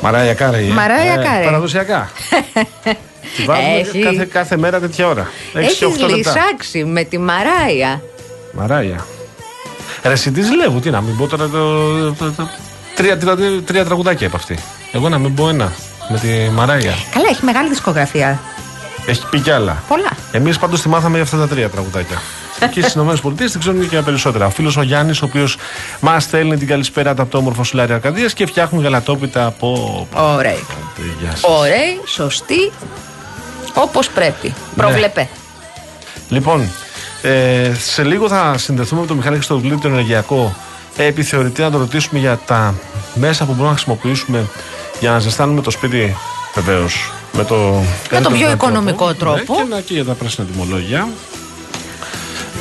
Μαράια Κάρεϊ. ε. Μαράια Ε, Κάρεϊ. Παραδοσιακά. [laughs] Τη βάζουμε Έχει. κάθε, κάθε μέρα τέτοια ώρα. Έξι Έχεις και οχτώ λεπτά. λυσάξει με τη Μαράια. Μαράια. Ρε, εσύ τι ζηλεύω, τι να μην πω τώρα το. το- το- Τρία, τρία, τρία τραγουδάκια από αυτή. Εγώ να μην πω ένα με τη Μαράια. Καλά, έχει μεγάλη δισκογραφία. Έχει πει κι άλλα. Πολλά. Εμείς πάντως τη μάθαμε για αυτά τα τρία τραγουδάκια. Εκεί στις ΗΠΑ την ξέρουν και περισσότερα. Ο φίλος ο Γιάννης, ο οποίος μας στέλνει την καλησπέρα του από το όμορφο σουλάρι Αρκαδίας και φτιάχνουν γαλατόπιτα από. Ωραία. Γεια σας. Ωραία, σωστή. Όπως πρέπει. Προβλεπέ. Λοιπόν, ε, σε λίγο θα συνδεθούμε με τον Μιχάλη Χριστοδουλίδη, τον ενεργειακό επιθεωρητή, να το ρωτήσουμε για τα μέσα που μπορούμε να χρησιμοποιήσουμε για να ζεστάνουμε το σπίτι, βεβαίως. Με το, καλύτερο πιο δυνατό οικονομικό τρόπο. Ναι, και, να, και για τα πράσινα τιμολόγια.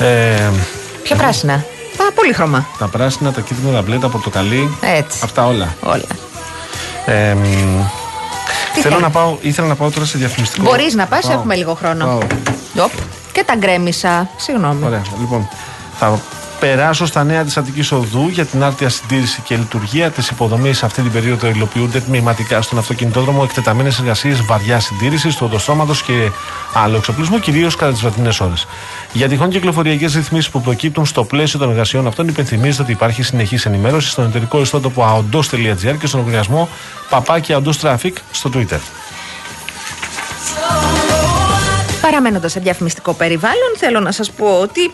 Ε, Ποια πράσινα; Τα πολύχρωμα. τα πράσινα, τα κίτρινα, τα μπλε, τα πορτοκαλί. Έτσι. Αυτά όλα. Όλα. Ε, μ, Τι θέλω θέλεις; να πάω, ήθελα να πάω τώρα σε διαφημιστικό. Μπορείς να πας, Πάω. έχουμε λίγο χρόνο. Πάω. Οπ. Και τα γκρέμισα. Συγγνώμη. Ωραία. Λοιπόν, θα περάσω στα νέα της Αττικής Οδού για την άρτια συντήρηση και λειτουργία της υποδομής. Αυτή την περίοδο υλοποιούνται τμηματικά στον αυτοκινητόδρομο εκτεταμένες εργασίες βαριά συντήρησης του οδοστρώματο και άλλου εξοπλισμού, κυρίως κατά τις βραδινές ώρες. Για τυχόν κυκλοφοριακές ρυθμίσεις που προκύπτουν στο πλαίσιο των εργασιών αυτών, υπενθυμίζεται ότι υπάρχει συνεχής ενημέρωση στον εταιρικό ιστότοπο aondos.gr και στον λογαριασμό παπάκι aondos traffic στο Twitter. Παραμένοντας σε διαφημιστικό περιβάλλον, θέλω να σας πω ότι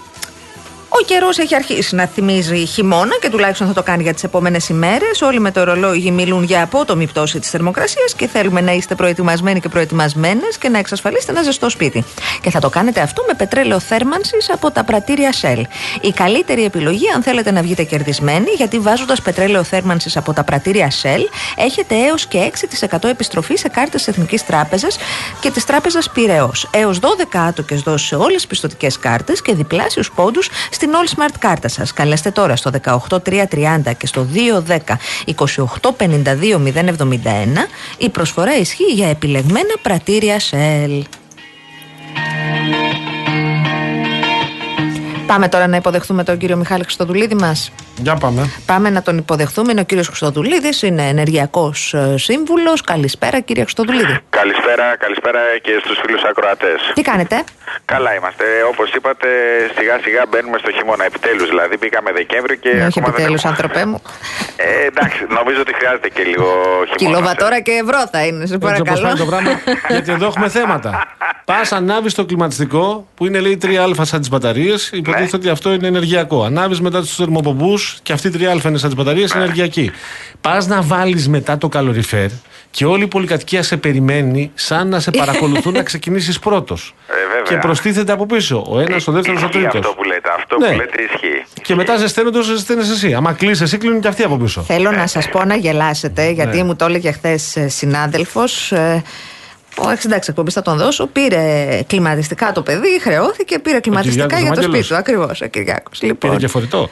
ο καιρός έχει αρχίσει να θυμίζει χειμώνα και τουλάχιστον θα το κάνει για τις επόμενες ημέρες. Όλοι με το ρολόι μιλούν για απότομη πτώση της θερμοκρασίας και θέλουμε να είστε προετοιμασμένοι και προετοιμασμένες και να εξασφαλίσετε ένα ζεστό σπίτι. Και θα το κάνετε αυτό με πετρέλαιο θέρμανσης από τα πρατήρια Shell. Η καλύτερη επιλογή, αν θέλετε να βγείτε κερδισμένοι, γιατί βάζοντας πετρέλαιο θέρμανσης από τα πρατήρια Shell, έχετε έως και 6% επιστροφή σε κάρτες Εθνικής Τράπεζας και της Τράπεζας Πυραιός. Έως 12 άτοκες δόσεις σε όλες τις πιστοτικές κάρτες και διπλάσιους πόντους στην All Smart κάρτα σας. Καλέστε τώρα στο 18330 και στο 210 2852 071. Η προσφορά ισχύει για επιλεγμένα πρατήρια Shell. Πάμε τώρα να υποδεχθούμε τον κύριο Μιχάλη Χρυστοδουλίδη μας. Για πάμε. Πάμε να τον υποδεχθούμε. Είναι ο κύριος Χρυστοδουλίδης, είναι ενεργειακός ε, σύμβουλος. Καλησπέρα κύριε Χρυστοδουλίδη. Καλησπέρα, καλησπέρα και στους φίλους ακροατές. Τι κάνετε; Καλά είμαστε. Όπως είπατε, σιγά σιγά μπαίνουμε στο χειμώνα. Επιτέλους, δηλαδή μπήκαμε Δεκέμβριο και Όχι ακόμα δεν επιτέλους έχουμε- άνθρωπέ μου. Ε, εντάξει, νομίζω ότι χρειάζεται και λίγο χειμώνα. Κιλοβατόρα και ευρώ θα είναι, σε Έτσι όπως παρακαλώ. πάει το πράγμα. Γιατί εδώ έχουμε θέματα. [laughs] Πας, ανάβεις το κλιματιστικό που είναι λέει 3α σαν τις μπαταρίες. Υποτίθεται ότι αυτό είναι ενεργειακό. Ανάβεις μετά τους θερμοπομπούς και αυτή η 3α είναι σαν τις μπαταρίες, ενεργειακή. Πας να βάλεις μετά το καλοριφέρ και όλη η πολυκατοικία σε περιμένει σαν να σε [laughs] παρακολουθούν να ξεκινήσεις πρώτος. Ε, βέβαια. και προστίθεται από πίσω. Ο ένας, ο δεύτερος, ο Ισχύει τρίτος. αυτό που λέτε. Αυτό Ναι. που λέτε ισχύει. Και μετά ζεσταίνονται όσο ζεσταίνε εσύ. Άμα κλείσει εσύ, κλείνουν και αυτοί από πίσω. Θέλω να σας πω να γελάσετε, γιατί Ναι. μου το έλεγε χθες συνάδελφος. Ε, Ο 66 εκπομπής θα τον δώσω. Πήρε κλιματιστικά το παιδί, χρεώθηκε, πήρε κλιματιστικά Κυριάκος για το Βαγγέλος. σπίτι του. Ακριβώς, ο Κυριάκος. Λοιπόν, Πήρε και φορητό.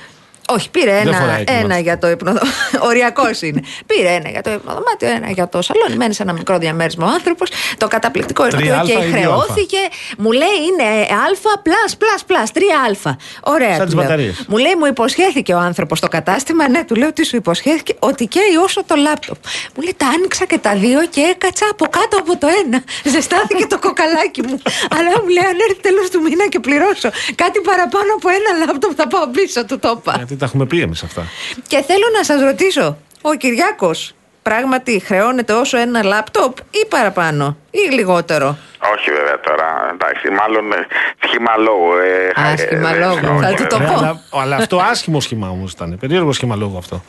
Όχι, πήρε Δεν ένα, φοράει ένα κλιματιστικό. για το υπνοδωμάτιο. [laughs] Οριακός είναι. Πήρε ένα για το υπνοδωμάτιο, ένα για το σαλόνι. Μένει σε ένα μικρό διαμέρισμα ο άνθρωπος. Το καταπληκτικό είναι Τρία ότι αλφα και ή δύο χρεώθηκε. Μου λέει είναι α πλάς, πλάς, πλάς. Τρία α. Ωραία. Σαν του τις λέω. μπαταρίες. Μου λέει, μου υποσχέθηκε ο άνθρωπος στο κατάστημα. Ναι, του λέω ότι σου υποσχέθηκε; Ότι καίει όσο το λάπτοπ. Μου λέει, τα άνοιξα και τα δύο και έκατσα από κάτω από το ένα. [laughs] Ζεστάθηκε το κοκαλάκι μου. Αλλά μου λέει, αν έρθει τέλος του μήνα και πληρώσω κάτι παραπάνω από ένα λάπτοπ, θα πάω πίσω του το είπα. Γιατί τα έχουμε πει εμείς αυτά. Και θέλω να σας ρωτήσω, ο Κυριάκος πράγματι χρεώνεται όσο ένα λάπτοπ ή παραπάνω ή λιγότερο; Όχι βέβαια τώρα. Εντάξει, μάλλον ε, σχήμα λόγου. Ε, Άσχημα ε, λόγου. όχι, Θα του το Ναι, πω. αλλά, αλλά αυτό άσχημο σχήμα όμως ήταν. Περίεργο σχήμα λόγου αυτό.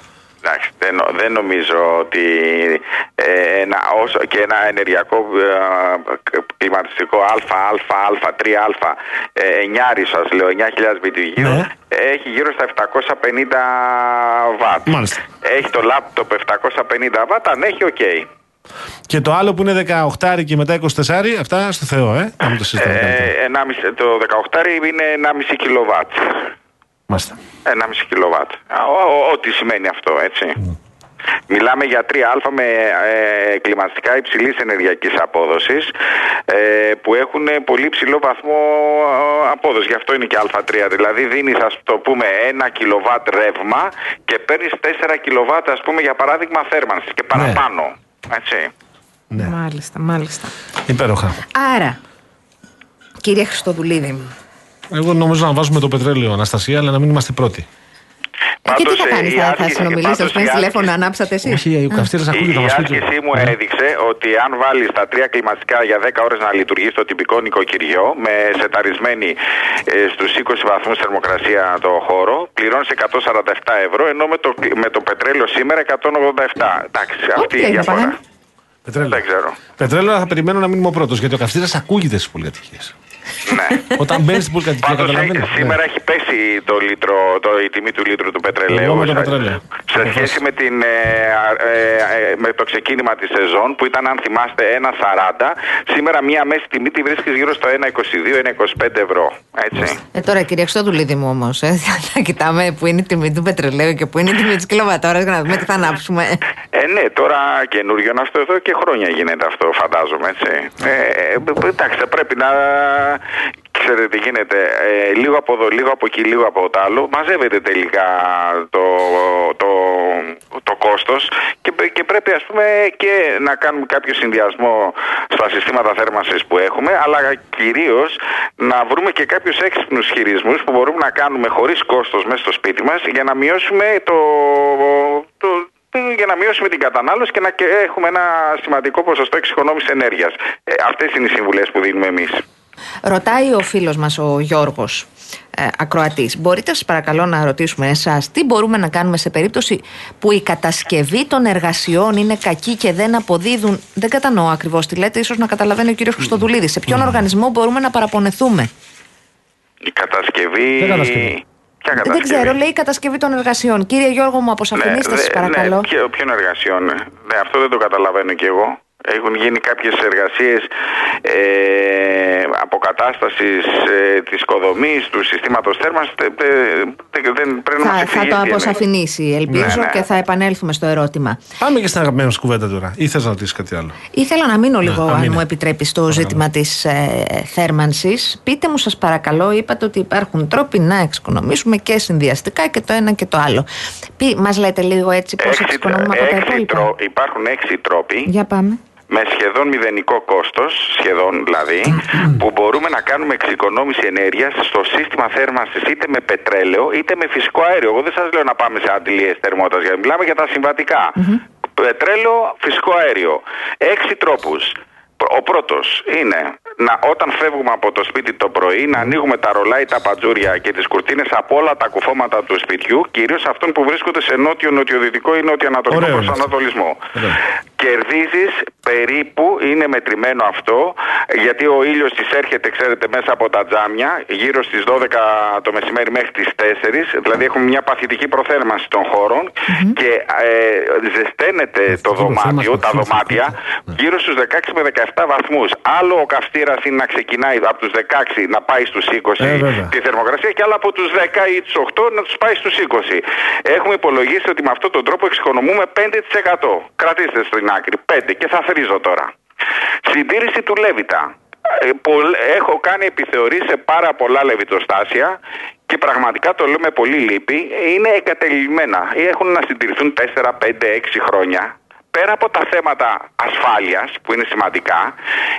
Εντάξει, δεν, νο- δεν νομίζω ότι ε, ένα, όσο και ένα ενεργειακό ε, κλιματιστικό α, α, α, 3α, ε, 9 σας λέω, 9.000 BTU, Ναι. έχει γύρω στα 750 βατ. Μάλιστα. Έχει το λάπτοπ 750 βατ, αν έχει, οκέι. Και το άλλο που είναι 18 και μετά 24, αυτά στο Θεό, ε. Να μην το συζητάμε. καλύτερα. Ε, 1,5 το 18 είναι 1,5 κιλοβάτ. Μάλιστα. 1,5 κιλοβάτ. Ο- ο- Ό,τι σημαίνει αυτό, έτσι. Μιλάμε για 3α με ε, κλιματιστικά υψηλής ενεργειακής απόδοσης ε, που έχουν πολύ ψηλό βαθμό ε, απόδοσης. Γι' αυτό είναι και α3. Δηλαδή δίνεις ας το πούμε 1 κιλοβάτ ρεύμα και παίρνεις 4 κιλοβάτ ας πούμε για παράδειγμα θέρμανσης και παραπάνω. Έτσι. Ναι. Μάλιστα, μάλιστα. Υπέροχα. Άρα, κύριε Χριστοδουλίδη μου, Εγώ νομίζω να βάζουμε το πετρέλαιο, Αναστασία, αλλά να μην είμαστε πρώτοι. ε, και τι θα Πάντως, ε, κάνεις, η θα, θα άσκηση- συνομιλήσετε, θα πάντως, παίρνει η τηλέφωνο να άσκηση- ανάψατε εσείς; Όχι, ο καυστήρας Η, ακούγεται, θα η μα πει. άσκησή μου Ναι. έδειξε ότι αν βάλεις τα τρία κλιματιστικά για 10 ώρες να λειτουργεί στο τυπικό νοικοκυριό με σεταρισμένη ε, στους 20 βαθμούς θερμοκρασία το χώρο, πληρώνεις 147 ευρώ ενώ με το, με το πετρέλαιο σήμερα 187. Εντάξει, αυτή η έγινε, διαφορά. πάνε. Πετρέλαιο. Δεν ξέρω. Πετρέλαιο θα περιμένω να μείνουμε ο πρώτος, γιατί ο καυστήρας ακούγεται στι πολυκατοικίε. Ναι. Όταν μπαίνεις στην πολυκατοικία, Πάντως, καταλαβαίνεις. ε, σήμερα έχει πέσει το λίτρο, το, η τιμή του λίτρου του πετρελαίου. Εγώ με το σε- πετρέλαιο. Σε Αποφάσισα. σχέση με, την, ε, ε, ε, με το ξεκίνημα της σεζόν που ήταν αν θυμάστε 1,40 σήμερα μία μέση τιμή τη βρίσκεις γύρω στο 1,22-1,25 ευρώ. Έτσι. Ε, τώρα, κύριε Χριστοδουλίδη μου όμως, ε, [laughs] θα κοιτάμε που είναι η τιμή του πετρελαίου και που είναι η τιμή της κιλοβατόρας για να δούμε τι θα ανάψουμε. Ε, ναι, τώρα καινούριο είναι αυτό εδώ και χρόνια γίνεται αυτό, φαντάζομαι, έτσι. Ε, ε, εντάξει, θα πρέπει να. Ξέρετε τι γίνεται, ε, λίγο από εδώ, λίγο από εκεί, λίγο από το άλλο, μαζεύεται τελικά το, το, το κόστος και, πρέ- και πρέπει ας πούμε και να κάνουμε κάποιο συνδυασμό στα συστήματα θέρμανσης που έχουμε, αλλά κυρίως να βρούμε και κάποιους έξυπνους χειρισμούς που μπορούμε να κάνουμε χωρίς κόστος μέσα στο σπίτι μας για να μειώσουμε το, το, για να μειώσουμε την κατανάλωση και να και έχουμε ένα σημαντικό ποσοστό εξοικονόμησης ενέργειας. Ε, Αυτές είναι οι συμβουλές που δίνουμε εμείς. Ρωτάει ο φίλος μας ο Γιώργος ε, Ακροατής Μπορείτε σας παρακαλώ να ρωτήσουμε εσάς Τι μπορούμε να κάνουμε σε περίπτωση Που η κατασκευή των εργασιών είναι κακή Και δεν αποδίδουν; Δεν κατανοώ ακριβώς τι λέτε Ίσως να καταλαβαίνει ο κύριος Χριστοδουλίδης Σε ποιον οργανισμό μπορούμε να παραπονεθούμε; Η κατασκευή. Ποια κατασκευή; Ποια Δεν κατασκευή; ξέρω λέει η κατασκευή των εργασιών Κύριε Γιώργο μου αποσαφηνίστε σας δε- παρακαλώ Ναι, ποιο, ποιον εργασιών. ναι. Ναι, αυτό δεν το καταλαβαίνω κι εγώ. Έχουν γίνει κάποιες εργασίες ε, αποκατάστασης ε, της οικοδομής, του συστήματος θέρμανσης. Τε- τε- τε- δεν πρέπει να μας θα, θα εξηγήσει το τι εννοεί. αποσαφηνίσει ελπίζω Ναι, ναι. και θα επανέλθουμε στο ερώτημα Πάμε και στην αγαπημένη σου κουβέντα τώρα. Ή θες να ρωτήσεις κάτι άλλο; Ήθελα να μείνω λίγο, να αν μείνε. μου επιτρέπει, στο ζήτημα της ε, θέρμανσης. Πείτε μου, σας παρακαλώ, είπατε ότι υπάρχουν τρόποι να εξοικονομήσουμε και συνδυαστικά και το ένα και το άλλο. Μας λέτε λίγο έτσι πώς Έξι- εξοικονομούμε από τα έξι υπόλοιπα. τρο- υπάρχουν έξι τρόποι Για πάμε. Με σχεδόν μηδενικό κόστος, σχεδόν δηλαδή, που μπορούμε να κάνουμε εξοικονόμηση ενέργειας στο σύστημα θέρμανσης είτε με πετρέλαιο είτε με φυσικό αέριο. Εγώ δεν σας λέω να πάμε σε αντιλίες θερμότητας, γιατί μιλάμε για τα συμβατικα Πετρέλαιο, φυσικό αέριο. Έξι τρόπους. Ο πρώτος είναι να, όταν φεύγουμε από το σπίτι το πρωί να ανοίγουμε τα ρολά ή τα πατζούρια και τις κουρτίνες από όλα τα κουφώματα του σπιτιού, κυρίως αυτών που βρίσκονται σε νότιο, νοτιοδυτικό ή νότιο-ανατολικό Ωραίος είναι αυτό. προσανατολισμό. Ωραίος. Κερδίζεις περίπου, είναι μετρημένο αυτό, γιατί ο ήλιος της έρχεται, ξέρετε, μέσα από τα τζάμια, γύρω στις 12 το μεσημέρι μέχρι τις 4, δηλαδή έχουμε μια παθητική προθέρμανση των χώρων και ε, ζεσταίνεται το Παθητική δωμάτιο, προθέρμανση, τα παθητική, δωμάτια, ναι. γύρω στους 16 με 17 βαθμούς. Άλλο ο καυστήρας είναι να ξεκινάει από τους 16 να πάει στους 20 Ε, βέβαια. τη θερμοκρασία και άλλο από τους 10 ή τους 8 να τους πάει στους 20. Έχουμε υπολογίσει ότι με αυτόν τον τρόπο εξοικονομούμε 5%. Κρατήστε στην άκρη. 5 και θα θρίζω τώρα. Συντήρηση του Λέβητα. Ε, πολλ- Έχω κάνει επιθεωρήσεις σε πάρα πολλά λεβιτοστάσια και πραγματικά το λέω με πολύ λύπη. Είναι εγκατελειμμένα ή έχουν να συντηρηθούν 4, 5, 6 χρόνια. Πέρα από τα θέματα ασφάλειας που είναι σημαντικά,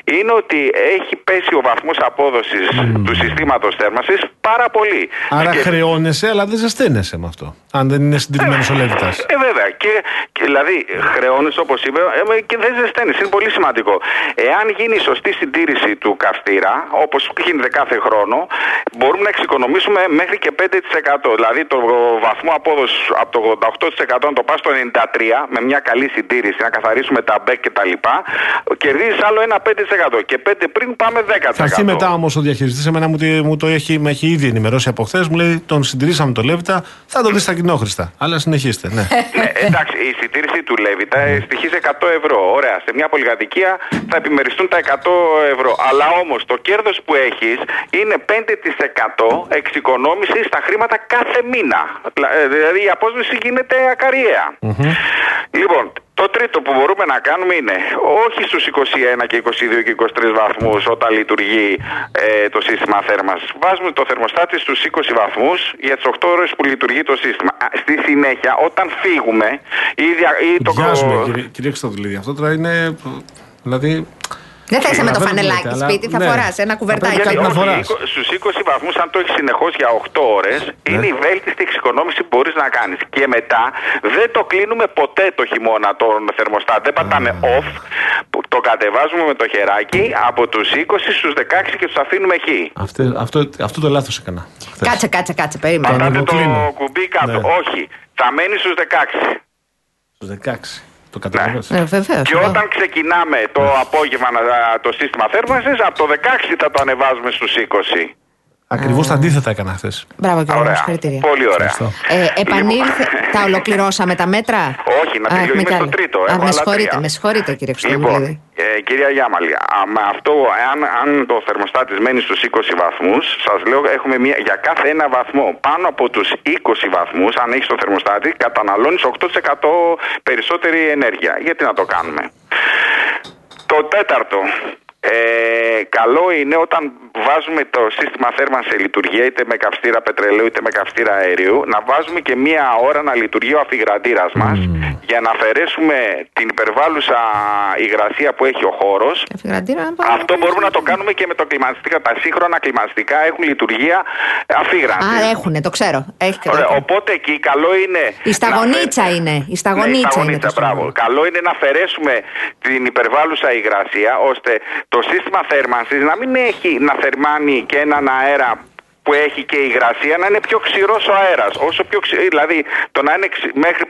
είναι ότι έχει πέσει ο βαθμός απόδοσης του συστήματος θέρμανσης πάρα πολύ. Άρα Και- χρεώνεσαι, αλλά δεν ζεσταίνεσαι με αυτό. Αν δεν είναι συντηρημένος ο Λέβητα. ε, βέβαια. Και, και δηλαδή, χρεώνει όπως είπε ε, και δεν ζεσταίνεις. Είναι πολύ σημαντικό. Εάν γίνει η σωστή συντήρηση του καυστήρα, όπως γίνεται κάθε χρόνο, μπορούμε να εξοικονομήσουμε μέχρι και 5%. Δηλαδή, το βαθμό απόδοσης από το 88% να το πας στο 93% με μια καλή συντήρηση, να καθαρίσουμε τα μπέκ και τα λοιπά, κερδίζεις άλλο ένα 5%. Και 5 πριν πάμε 10%. Θα έρθει μετά όμως ο διαχειριστής, εμένα μου, τι- μου το έχει, με έχει ήδη ενημερώσει από χθες. Μου λέει: Τον συντηρήσαμε το Λέβητα, θα το δεις στα κοινόχρηστα. Αλλά συνεχίστε, ναι. Ναι, εντάξει, η συντήρηση του Λέβητα ε, στοιχίζει 100 ευρώ. Ωραία, σε μια πολυκατοικία θα επιμεριστούν τα 100 ευρώ. Αλλά όμως το κέρδος που έχεις είναι 5% εξοικονόμησης στα χρήματα κάθε μήνα. Δηλα- ε, Δηλαδή η απόσβεση γίνεται ακαριαία. Λοιπόν, το τρίτο που μπορούμε να κάνουμε είναι όχι στους 21 και 22 και 23 βαθμούς όταν λειτουργεί ε, το σύστημα θέρμανσης. Βάζουμε το θερμοστάτη στους 20 βαθμούς για τις 8 ώρες που λειτουργεί το σύστημα. Α, Στη συνέχεια, όταν φύγουμε ή, δια- ή το... Βιάζουμε, κύριε, κύριε Χρυστοδουλίδη. Αυτό τώρα είναι. Δηλαδή. Δεν θα είσαι με το Καταλαβαίνω τι φανελάκι λέτε, αλλά- σπίτι, θα ναι. φοράς ένα Θα κουβερτάκι. πρέπει Γιατί κάτι να όχι, φοράς. είκο- στους 20 βαθμούς αν το έχεις συνεχώς για 8 ώρες είναι η βέλτιστη εξοικονόμηση που μπορείς να κάνεις και μετά δεν το κλείνουμε ποτέ το χειμώνα τον θερμοστάτ δεν πατάμε off που το κατεβάζουμε με το χεράκι από τους 20 στους 16 και τους αφήνουμε εκεί Αυτό, αυτό, αυτό το λάθος έκανα. χθες. Κάτσε, κάτσε, κάτσε, περίμενε. Πατάτε πατάτε το κλείνω. κουμπί κάτω Ναι. όχι θα μένεις στους 16 Στους 16. Το καταλαβαίνω. Ε, βεβαίως, και ναι. όταν ξεκινάμε το απόγευμα να- το σύστημα θέρμανσης από το 16 θα το ανεβάζουμε στους 20 Ακριβώς τα αντίθετα έκανα χθες. Μπράβο κύριε μου, Ωραία, συγχαρητήρια. πολύ ωραία Ευχαριστώ. Ε, επανήλθε, Λοιπόν. τα ολοκληρώσαμε τα μέτρα; Όχι, να Α, τελειώ- έχουμε είμαι κι στο άλλα. τρίτο, Α, έχω με άλλα συγχωρείτε, τρία. με συγχωρείτε κύριε Λοιπόν, Χρυστοδουλίδη. ε, κυρία Γιάμαλη, α, με αυτό, αν, αν το θερμοστάτης μένει στους 20 βαθμούς, σας λέω, έχουμε μια, για κάθε ένα βαθμό πάνω από τους 20 βαθμούς, αν έχεις το θερμοστάτη, καταναλώνεις 8% περισσότερη ενέργεια. Γιατί να το κάνουμε; Το τέταρτο, Ε, καλό είναι όταν βάζουμε το σύστημα θέρμανσης σε λειτουργία είτε με καυστήρα πετρελαίου είτε με καυστήρα αερίου να βάζουμε και μία ώρα να λειτουργεί ο αφιγραντήρας μας για να αφαιρέσουμε την υπερβάλλουσα υγρασία που έχει ο χώρος Αφιγραντήρα, να πάμε αυτό να μπορούμε να το κάνουμε. κάνουμε και με το κλιματιστικά. Τα σύγχρονα κλιματιστικά έχουν λειτουργία αφίγραντη. Α, έχουνε, το ξέρω. Έχει και Ωραία, τέτοιο. οπότε εκεί καλό είναι. Η σταγονίτσα να φε- είναι. Η Ναι, η σταγονίτσα είναι. σταγονίτσα, το μπράβο. σύμβολο. Καλό είναι να αφαιρέσουμε την υπερβάλλουσα υγρασία ώστε το σύστημα θέρμανσης να μην έχει να θερμάνει και έναν αέρα που έχει και υγρασία να είναι πιο ξηρός ο αέρας. Όσο πιο ξη... Δηλαδή το να είναι ξη- μέχρι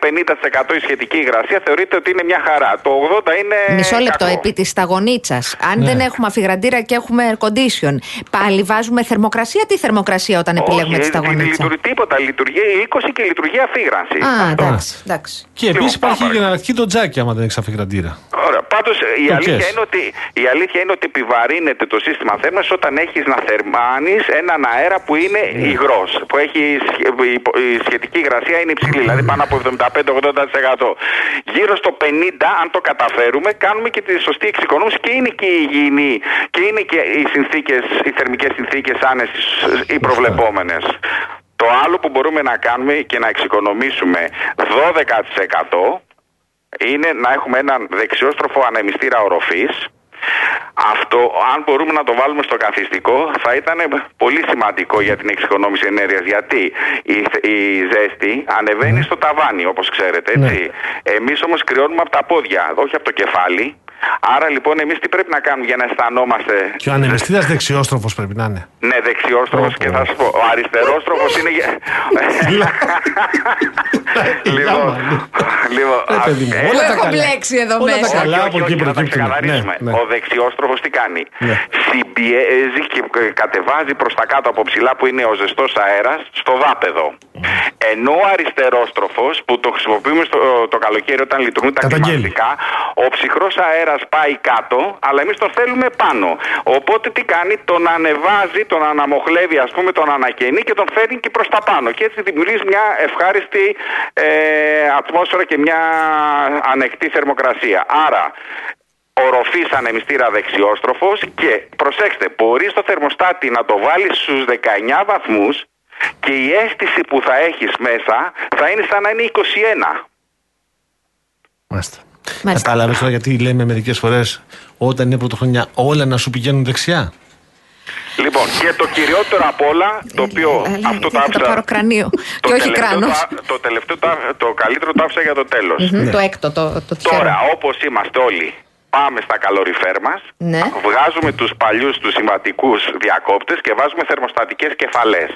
50% η σχετική υγρασία θεωρείται ότι είναι μια χαρά. Το 80% είναι. Μισό λεπτό, κακό. επί της σταγονίτσας. Αν Ναι. δεν έχουμε αφιγραντήρα και έχουμε air condition, πάλι βάζουμε θερμοκρασία; Τι θερμοκρασία όταν επιλέγουμε τη Όχι, σταγονίτσα; λειτουργεί τίποτα. Λειτουργεί 20 και λειτουργεί αφήγρανση. Α, Αυτό. εντάξει, εντάξει. Και επίσης Λοιπόν, υπάρχει πάμε. και εναλλακτική το τζάκι άμα δεν έχεις αφιγραντήρα. Ωραία. Πάντως η, Το αλήθεια κες. είναι ότι, η αλήθεια είναι ότι επιβαρύνεται το σύστημα θέρμανσης όταν έχεις να θερμάνεις έναν αέρα που είναι Ναι. υγρός. Που έχει σχε- η, η σχετική υγρασία είναι υψηλή, δηλαδή πάνω από 75-80%. Γύρω στο 50%, αν το καταφέρουμε, κάνουμε και τη σωστή εξοικονόμηση και είναι και η υγιεινή και είναι και οι συνθήκες, οι θερμικές συνθήκες άνεσης οι προβλεπόμενες. Το άλλο που μπορούμε να κάνουμε και να εξοικονομήσουμε 12% είναι να έχουμε έναν δεξιόστροφο ανεμιστήρα οροφής. Αυτό, αν μπορούμε να το βάλουμε στο καθιστικό, θα ήταν πολύ σημαντικό για την εξοικονόμηση ενέργειας. Γιατί η, η ζέστη ανεβαίνει στο ταβάνι, όπως ξέρετε, έτσι. Εμείς όμως κρυώνουμε από τα πόδια, όχι από το κεφάλι. Άρα λοιπόν εμείς τι πρέπει να κάνουμε για να αισθανόμαστε... Και ο ανεμιστήρα δεξιόστροφος πρέπει να είναι. Ναι, δεξιόστροφος και θα σου πω, ο αριστερόστροφος είναι... για- [laughs] λοιπόν, λοιπόν, Ρε παιδί μου, ε, όλα τα έχω καλά. μπλέξει εδώ Όλα τα μέσα. καλά όχι, από όχι, εκεί όχι, να τα προκύπτουν. ξεκαθαρίσουμε. Ναι, ναι. Ο δεξιόστροφος τι κάνει; Ναι. Συμπιέζει και ε, κατεβάζει προς τα κάτω από ψηλά που είναι ο ζεστός αέρας στο δάπεδο. Ενώ ο αριστερόστροφος που το χρησιμοποιούμε στο, το καλοκαίρι όταν λειτουργούν τα Καταγγέλει. κλιματιστικά, ο ψυχρός αέρας πάει κάτω, αλλά εμείς τον θέλουμε πάνω. Οπότε τι κάνει, τον ανεβάζει, τον αναμοχλεύει, ας πούμε, τον ανακαινεί και τον φέρνει και προς τα πάνω. Και έτσι δημιουργείς μια ευχάριστη ε, ατμόσφαιρα και μια ανεκτή θερμοκρασία. Άρα, οροφής ανεμιστήρα δεξιόστροφος και προσέξτε, μπορείς το θερμοστάτη να το βάλεις στους 19 βαθμούς και η αίσθηση που θα έχεις μέσα θα είναι σαν να είναι 21. Μάλιστα. Μάλιστα. Κατάλαβες τώρα γιατί λέμε μερικές φορές όταν είναι πρωτοχρονιά όλα να σου πηγαίνουν δεξιά; Λοιπόν, και το κυριότερο απ' όλα, το οποίο Ε, λέει, αυτό το θα άφησα... πάρω κρανίο. το Και όχι τελευταίο κράνος. το α- Το τελευταίο, το, α- το καλύτερο το άφησα για το τέλος. Μμμ, Το έκτο, το, το τυχερό. Τώρα, όπως είμαστε όλοι, πάμε στα καλοριφέρ μας, Ναι. βγάζουμε τους παλιούς, τους συμβατικούς διακόπτες και βάζουμε θερμοστατικές κεφαλές.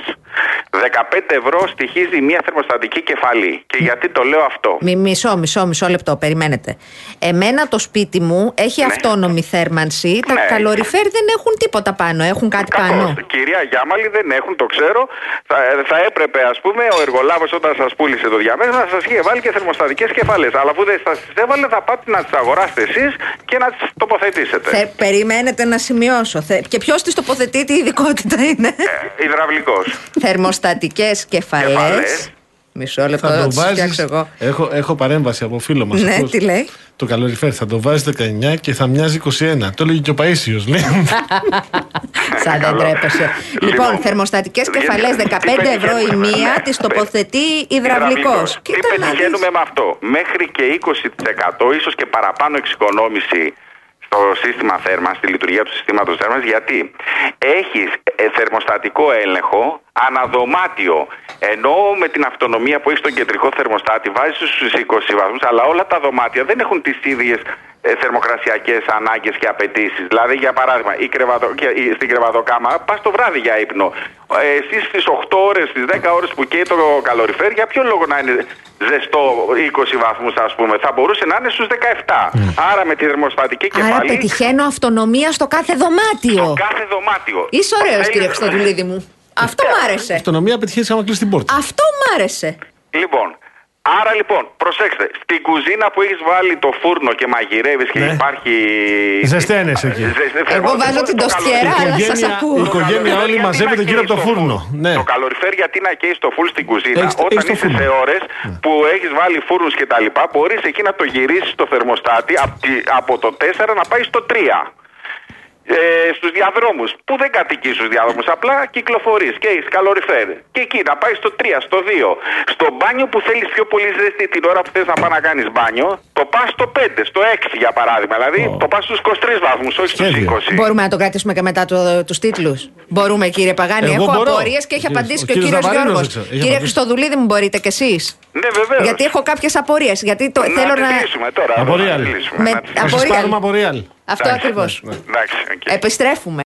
15 ευρώ στοιχίζει μια θερμοστατική κεφαλή. Και γιατί το λέω αυτό; Μι- Μισό, μισό, μισό λεπτό, περιμένετε. Εμένα το σπίτι μου έχει αυτόνομη θέρμανση. Τα Ναι. καλοριφέρ δεν έχουν τίποτα πάνω. Έχουν κάτι Κακώς. πάνω. Κυρία Γιάμαλη δεν έχουν, το ξέρω. Θα, θα έπρεπε, ας πούμε, ο εργολάβος όταν σας πούλησε το διαμέρισμα να σας είχε βάλει και θερμοστατικές κεφαλές. Αλλά αφού δεν σας τις έβαλε, θα πάτε να τις αγοράσετε εσείς και να τις τοποθετήσετε. Θε, περιμένετε να σημειώσω. Θε, και ποιος τη τοποθετεί, τι ειδικότητα είναι; Ε, υδραυλικός. Θερμοστατικές κεφαλές. Κεφαλές. Μισό λεπτό, Θα θα το τι βάζεις. φτιάξω εγώ. Έχω, έχω παρέμβαση από φίλο μας. Ναι, τι λέει; Το καλοριφέρ θα το βάζεις 19 και θα μοιάζει 21. Το έλεγε και ο Παίσιος. Ναι. [laughs] Σαν δεν Καλό. τρέπεσαι. Λοιπόν, Λοιπόν, θερμοστατικές γιατί- κεφαλές τι 15 ευρώ η πετυχαίνουμε, μία, ναι. τις τοποθετεί υδραυλικός. Τι πετυχαίνουμε με αυτό; Μέχρι και 20% ίσως και παραπάνω εξοικονόμηση στο σύστημα θέρμανσης, στη λειτουργία του συστήματος θέρμανσης, γιατί έχεις ε, θερμοστατικό έλεγχο αναδωμάτιο. Ενώ με την αυτονομία που έχει στον κεντρικό θερμοστάτη βάζεις στους 20 βαθμούς, αλλά όλα τα δωμάτια δεν έχουν τις ίδιες ε, θερμοκρασιακές ανάγκες και απαιτήσεις. Δηλαδή, για παράδειγμα, η κρεβατο... και η- στην κρεβατοκάμα πας το βράδυ για ύπνο. Ε, Εσύ στις 8 ώρες, στις 10 ώρες που καίει το καλοριφέρ, για ποιο λόγο να είναι ζεστό 20 βαθμούς ας πούμε; Θα μπορούσε να είναι στους 17. Άρα με τη θερμοστατική Άρα κεφαλή πετυχαίνω αυτονομία στο κάθε δωμάτιο. στο κάθε δωμάτιο. Είσαι ωραίος, Θέλει- κύριε Χρυστοδουλίδη μου. Αυτό μ' άρεσε. Αυτονομία πετυχαίνει άμα κλείσει την πόρτα. Αυτό μ' άρεσε. Λοιπόν, άρα λοιπόν, προσέξτε, στην κουζίνα που έχεις βάλει το φούρνο και μαγειρεύεις και Ναι. υπάρχει... Ζεσταίνεσαι εκεί. Ζεστε- Εγώ βάζω την το τοστιέρα, καλοριφέρ- αλλά σας οικογένεια- ακούω. η οικογένεια καλοριφέρ όλη γιατί μαζεύεται να γύρω από το καίει στο φούρνο. Ναι. Το καλοριφέρ γιατί να καίει το φούρνο στην κουζίνα. Έχεις- Όταν έχεις το είσαι φούρνο. σε ώρες που έχεις βάλει φούρνους και τα λοιπά, μπορείς εκεί να το γυρίσεις στο θερμοστάτη από, τη- από το 4 να πάει στο 3. Ε, στους διαδρόμους που δεν κατοικείς στους διαδρόμους απλά κυκλοφορείς και έχεις καλοριφέρ και εκεί να πάει στο 3, στο 2 στο μπάνιο που θέλεις πιο πολύ ζέστη την ώρα που θες να πάει να κάνεις μπάνιο το πας στο 5, στο 6 για παράδειγμα δηλαδή το πας στους 23 βαθμούς όχι στους Σχέδιο. 20 Μπορούμε να το κρατήσουμε και μετά το, τους τίτλους. Μπορούμε, κύριε Παγάνη. Εγώ Έχω μπορώ. απορίες και έχει Ο κύριος- απαντήσει ο και ο κύριος κύριος Ζαβαρίνος Γιώργος. δεν ξέρω. Έχει Κύριε απαντήσει. Χριστοδουλίδη, μου μπορείτε κι εσείς; ναι βεβαίως Γιατί έχω κάποιες απορίες. Γιατί το, να θέλω τις να. λύσουμε τώρα Από να τις Real. λύσουμε, Με- να τις- Θα Από σας Real. πάρουμε από Real. Αυτό ακριβώς. εντάξει οκέι. Επιστρέφουμε.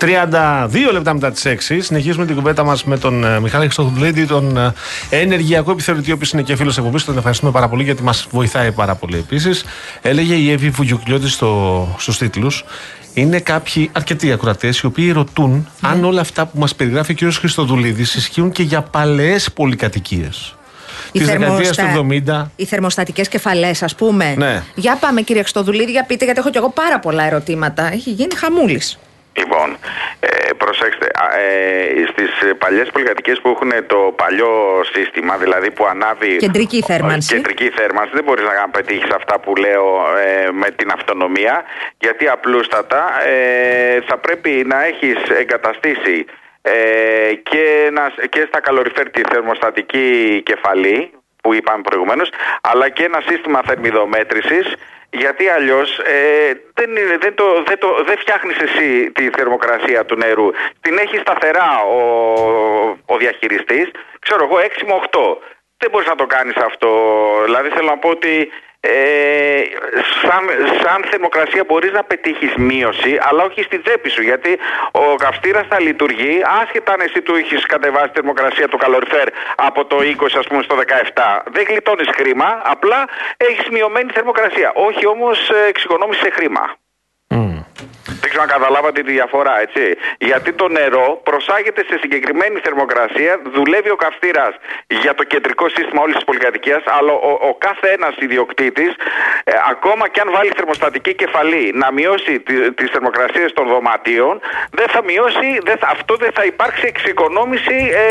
32 λεπτά μετά τις 6. Συνεχίζουμε την κουβέντα μας με τον ε, Μιχάλη Χριστοδουλίδη, τον ε, ενεργειακό επιθεωρητή, ο οποίος είναι και φίλος εκπομπής. Τον ευχαριστούμε πάρα πολύ γιατί μας βοηθάει πάρα πολύ επίσης. Έλεγε η Εύη Βουγιουκλιώτη στο, στους τίτλους. Είναι κάποιοι αρκετοί ακροατές οι οποίοι ρωτούν αν όλα αυτά που μας περιγράφει ο κ. Χριστοδουλίδη ισχύουν και για παλαιές πολυκατοικίες. Της δεκαετίας του 70. Οι θερμοστατικές κεφαλές, ας πούμε. Ναι. Για πάμε, κύριε Χριστοδουλίδη, για πείτε, γιατί έχω κι εγώ πάρα πολλά ερωτήματα. Έχει γίνει χαμούλης. Λοιπόν, ε, προσέξτε, α, ε, στις ε, παλιές πολυκατοικίες που έχουν το παλιό σύστημα, δηλαδή που ανάβει... Κεντρική θέρμανση. Κεντρική θέρμανση, δεν μπορείς να πετύχεις αυτά που λέω ε, με την αυτονομία, γιατί απλούστατα ε, θα πρέπει να έχεις εγκαταστήσει ε, και, ένα, και στα καλοριφέρ τη θερμοστατική κεφαλή, που είπαμε προηγουμένως, αλλά και ένα σύστημα θερμιδομέτρησης γιατί αλλιώς ε, δεν, είναι- δεν, το, δεν, το, δεν φτιάχνεις εσύ τη θερμοκρασία του νερού. Την έχει σταθερά ο, ο διαχειριστής, ξέρω εγώ, 6 με 8. Δεν μπορείς να το κάνεις αυτό. Δηλαδή θέλω να πω ότι ε, σαν, σαν θερμοκρασία μπορείς να πετύχεις μείωση αλλά όχι στην τσέπη σου γιατί ο καυστήρας θα λειτουργεί άσχετα αν εσύ του έχεις κατεβάσει τη θερμοκρασία του καλοριφέρ από το 20 ας πούμε στο 17 δεν γλιτώνεις χρήμα απλά έχεις μειωμένη θερμοκρασία. Όχι όμως ε, εξοικονόμηση σε χρήμα. δεν ξέρω αν καταλάβατε τη διαφορά, έτσι. Γιατί το νερό προσάγεται σε συγκεκριμένη θερμοκρασία, δουλεύει ο καυστήρα για το κεντρικό σύστημα όλης της πολυκατοικίας, αλλά ο, ο κάθε ένας ιδιοκτήτης, ε, ακόμα και αν βάλει θερμοστατική κεφαλή να μειώσει τις θερμοκρασίες των δωματίων, δεν θα μειώσει, δεν θα, αυτό δεν θα υπάρξει εξοικονόμηση ε,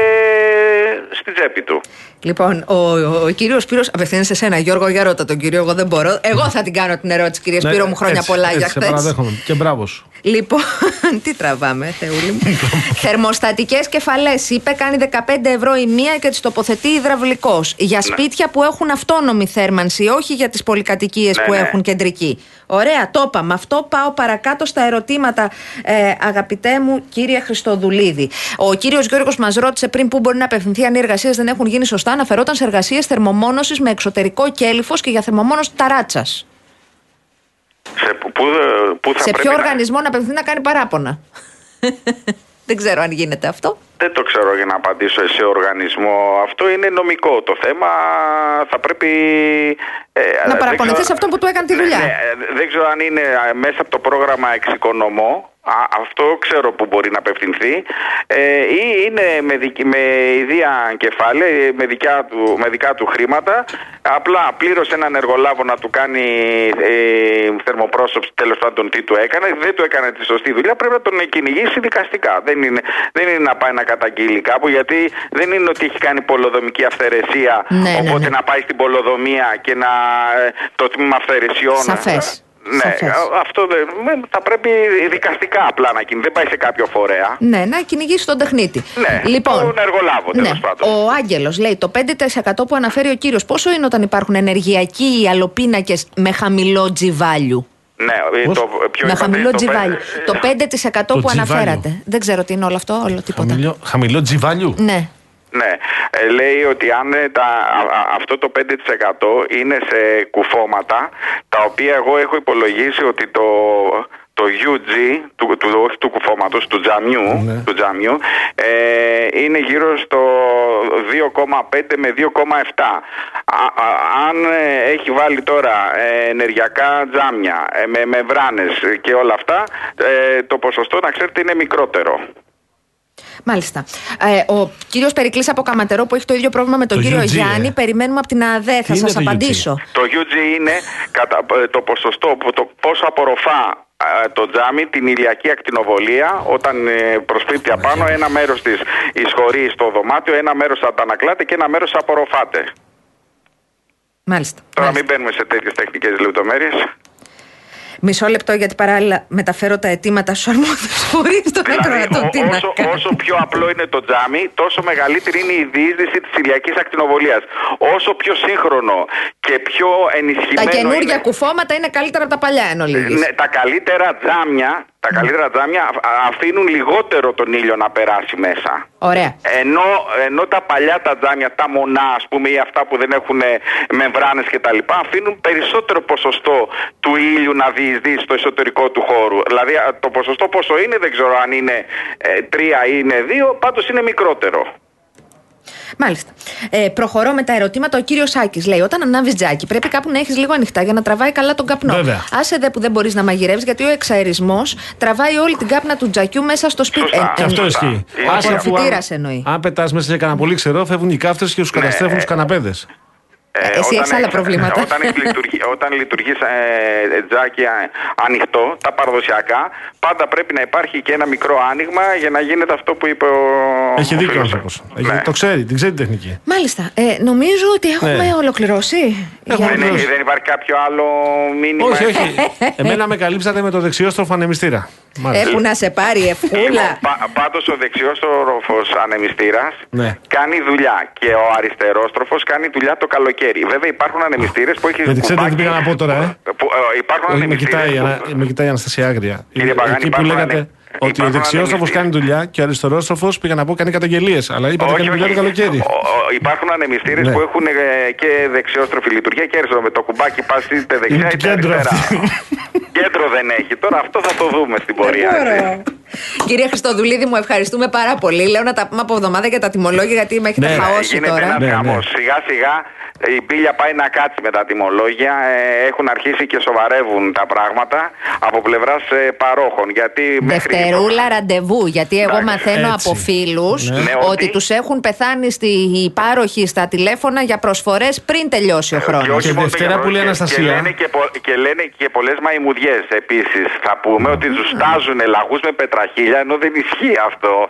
στην τσέπη του. Λοιπόν, ο, ο, ο κύριος Σπύρος απευθύνεται σε σένα, Γιώργο, για ρώτα τον κύριο. Εγώ δεν μπορώ. Εγώ θα την κάνω την ερώτηση, κύριε Σπύρο, μου χρόνια Ναι, έτσι, πολλά έτσι, για σε χθες. παραδέχομαι. Και μπράβο σου. Λοιπόν, [laughs] τι τραβάμε, Θεούλη μου. [laughs] Θερμοστατικές κεφαλές. Είπε κάνει 15 ευρώ η μία και τις τοποθετεί υδραυλικός. Για σπίτια που έχουν αυτόνομη θέρμανση, όχι για τις πολυκατοικίες Ναι, που ναι. έχουν κεντρική. Ωραία, το είπαμε. Αυτό πάω παρακάτω στα ερωτήματα, ε, αγαπητέ μου κύριε Χριστοδουλίδη. Ο κύριος Γιώργος μας ρώτησε πριν πού μπορεί να απευθυνθεί αν οι εργασίες δεν έχουν γίνει σωστά. Αναφερόταν σε εργασίες θερμομόνωσης με εξωτερικό κέλυφος και για θερμομόνωση ταράτσας. Σε που, που, που θα Σε πρέπει ποιο να- οργανισμό να απευθυνθεί να κάνει παράπονα. [laughs] Δεν ξέρω αν γίνεται αυτό. Δεν το ξέρω για να απαντήσω σε οργανισμό. Αυτό είναι νομικό το θέμα. Θα πρέπει. ε, Να δεν παραπονεθεί ξέρω- σε αυτόν που του έκανε τη Ναι, δουλειά. ναι, ε, δεν ξέρω αν είναι ε, μέσα από το πρόγραμμα εξοικονομώ. Α, αυτό ξέρω που μπορεί να απευθυνθεί. Ε, ή είναι με, δικ- με ιδία κεφάλαια, ε, με, δικιά του, με δικά του χρήματα. Απλά πλήρωσε έναν εργολάβο να του κάνει ε, θερμοπρόσωψη, τέλος πάντων τι του έκανε. Δεν του έκανε τη σωστή δουλειά. Πρέπει να τον κυνηγήσει δικαστικά. Δεν είναι, δεν είναι να πάει να καταγγείλει κάπου, γιατί δεν είναι ότι έχει κάνει πολοδομική αυθαιρεσία. Ναι, ναι, οπότε ναι. να πάει στην πολοδομία και να ε, το τμήμα αυθαιρεσιών. Σαφές. Ναι, Σαφές. α- αυτό δεν, με- θα πρέπει δικαστικά απλά να κινηθεί. Δεν πάει σε κάποιο φορέα. Ναι, να κυνηγήσει τον τεχνίτη. Ναι, λοιπόν, τον εργολάβο, τέλος ναι, πάντων. Ο Άγγελος λέει το 5% που αναφέρει ο κύριος, πόσο είναι όταν υπάρχουν ενεργειακοί αλλοπίνακε με χαμηλό G-value. Ναι, ε, Πώς; το, ποιο με είπατε, χαμηλό το G-value. πέ- Το 5% που Το G-value. αναφέρατε. Δεν ξέρω τι είναι όλο αυτό, όλο τίποτα. Χαμηλό, χαμηλό G-value. Ναι. Ναι, ε, λέει ότι αν ε, τα, α- α- αυτό το 5% είναι σε κουφώματα, τα οποία εγώ έχω υπολογίσει ότι το, το UG του, του, όχι του κουφώματος, του τζαμιού, Ναι. του τζαμιού ε, είναι γύρω στο 2,5 με 2,7. Α- α- αν ε, έχει βάλει τώρα ε, ενεργειακά τζάμια ε, με, με βράνες και όλα αυτά, ε, το ποσοστό να ξέρετε είναι μικρότερο. Μάλιστα. Ε, ο κύριος Περικλής από Καματερό που έχει το ίδιο πρόβλημα με τον Το κύριο UG, Γιάννη, ε. περιμένουμε από την ΑΔΕ. Θα Τι είναι σας το UG? απαντήσω. Το UG είναι κατά, ε, το ποσοστό, που το πόσο απορροφά ε, το τζάμι την ηλιακή ακτινοβολία όταν ε, προσπίπτει απάνω ένα μέρος της εισχωρείς στο δωμάτιο, ένα μέρος αντανακλάται και ένα μέρος απορροφάται. Μάλιστα. Τώρα Μάλιστα. μην μπαίνουμε σε τέτοιες τεχνικές λεπτομέρειες. Μισό λεπτό γιατί παράλληλα μεταφέρω τα αιτήματα στους αρμόδιους φορείς των Δηλαδή, ακροατών. ο- Τι να όσο, κάνω. όσο πιο απλό είναι το τζάμι, τόσο μεγαλύτερη είναι η διείσδυση της ηλιακής ακτινοβολίας. Όσο πιο σύγχρονο και πιο ενισχυμένο Τα καινούργια είναι... κουφώματα είναι καλύτερα από τα παλιά εν ολίγης. Ναι, τα καλύτερα τζάμια, τα καλύτερα τζάμια α- αφήνουν λιγότερο τον ήλιο να περάσει μέσα. Ωραία. Ενώ, ενώ τα παλιά τα τζάμια, τα μονά ας πούμε ή αυτά που δεν έχουν ε, μεμβράνες και τα λοιπά αφήνουν περισσότερο ποσοστό του ήλιου να διεισδύσει στο εσωτερικό του χώρου. Δηλαδή α, το ποσοστό πόσο είναι δεν ξέρω αν είναι ε, τρία ή είναι δύο, πάντως είναι μικρότερο. Μάλιστα. Ε, προχωρώ με τα ερωτήματα. Ο κύριος Σάκης λέει: Όταν ανάβεις τζάκι, πρέπει κάπου να έχεις λίγο ανοιχτά για να τραβάει καλά τον καπνό. Βέβαια. Άσε δε που δεν μπορείς να μαγειρεύεις, γιατί ο εξαερισμός τραβάει όλη την κάπνα του τζακιού μέσα στο σπίτι. Σωστά. Και αυτό Σωστά. ισχύει. Ο Άσε, αφού προφητήρας αν- εννοεί. Αν πετάς μέσα σε κανένα πολύ ξερό, φεύγουν οι κάφτε και τους καταστρέφουν τους καναπέδες. Ε, εσύ όταν έχεις άλλα έχεις- προβλήματα. Όταν, έχεις λειτουργεί, [laughs] όταν λειτουργείς ε, τζάκι ε, ανοιχτό, τα παραδοσιακά, πάντα πρέπει να υπάρχει και ένα μικρό άνοιγμα για να γίνεται αυτό που είπε ο. Έχει ο δίκιο ο φίλος. άνθρωπος. Ναι. Το ξέρει, την ξέρει την τεχνική. Μάλιστα. Ε, νομίζω ότι έχουμε Ναι. ολοκληρώσει. Έχουμε Για- Δεν, έχει, δεν υπάρχει κάποιο άλλο μήνυμα; Όχι, όχι. [laughs] Εμένα με καλύψατε με το δεξιόστροφο ανεμιστήρα. Ε, Μάλιστα. που να σε πάρει ευκούλα. Πα, πάντως ο δεξιόστροφος ανεμιστήρας Ναι. κάνει δουλειά και ο αριστερόστροφος κάνει δουλειά το καλοκαίρι. Βέβαια υπάρχουν ανεμιστήρες που έχει Γιατί ξέρετε τι πήγα να πω τώρα, ε; Που, ε, υπάρχουν Όχι, με ανεμιστήρες κοιτάει, η που- Ανα- με κοιτάει η Αναστασία Άγρια. Κύριε Παγάνη, Εκεί που υπάρχουν λέγατε ανε- ότι ο υπάρχουν δεξιόστροφο ανεμιστήρες. κάνει δουλειά και ο αριστερόστροφο πήγα να πω κάνει καταγγελίες. Αλλά είπατε κάνει δουλειά το καλοκαίρι. Ο- ο- υπάρχουν ανεμιστήρες Ναι. που έχουν ε, και δεξιόστροφη λειτουργία και αριστερό. Με το κουμπάκι πας είτε Είναι δεξιά του είτε κέντρου αριστερά. αυτή. Κέντρο δεν έχει. Τώρα αυτό θα το δούμε στην πορεία. Έτσι. Κύριε Χριστοδουλίδη, μου ευχαριστούμε πάρα πολύ. Λέω να τα πούμε από εβδομάδα για τα τιμολόγια, γιατί με έχετε Ναι. χαώσει Γίνεται τώρα. ένα Ναι, ναι. χαμός. Σιγά σιγά η πύλια πάει να κάτσει με τα τιμολόγια. Ε, έχουν αρχίσει και σοβαρεύουν τα πράγματα από πλευράς παρόχων. Γιατί μέχρι Δευτερούλα ραντεβού, γιατί εγώ Εντάξει, μαθαίνω έτσι. από φίλους Ναι. Ναι, ότι ότι- τους έχουν πεθάνει στη, οι πάροχοι στα τηλέφωνα για προσφορές πριν τελειώσει ο χρόνος. όχι Και μόνο Δευτέρα για που λέει και- Αναστασία. Και λένε και, πο- και, λένε και πολλές μαϊμουδιές επίσης. Θα πούμε ότι ζουστάζουν λαγούς με πετραχίλια, ενώ δεν ισχύει αυτό.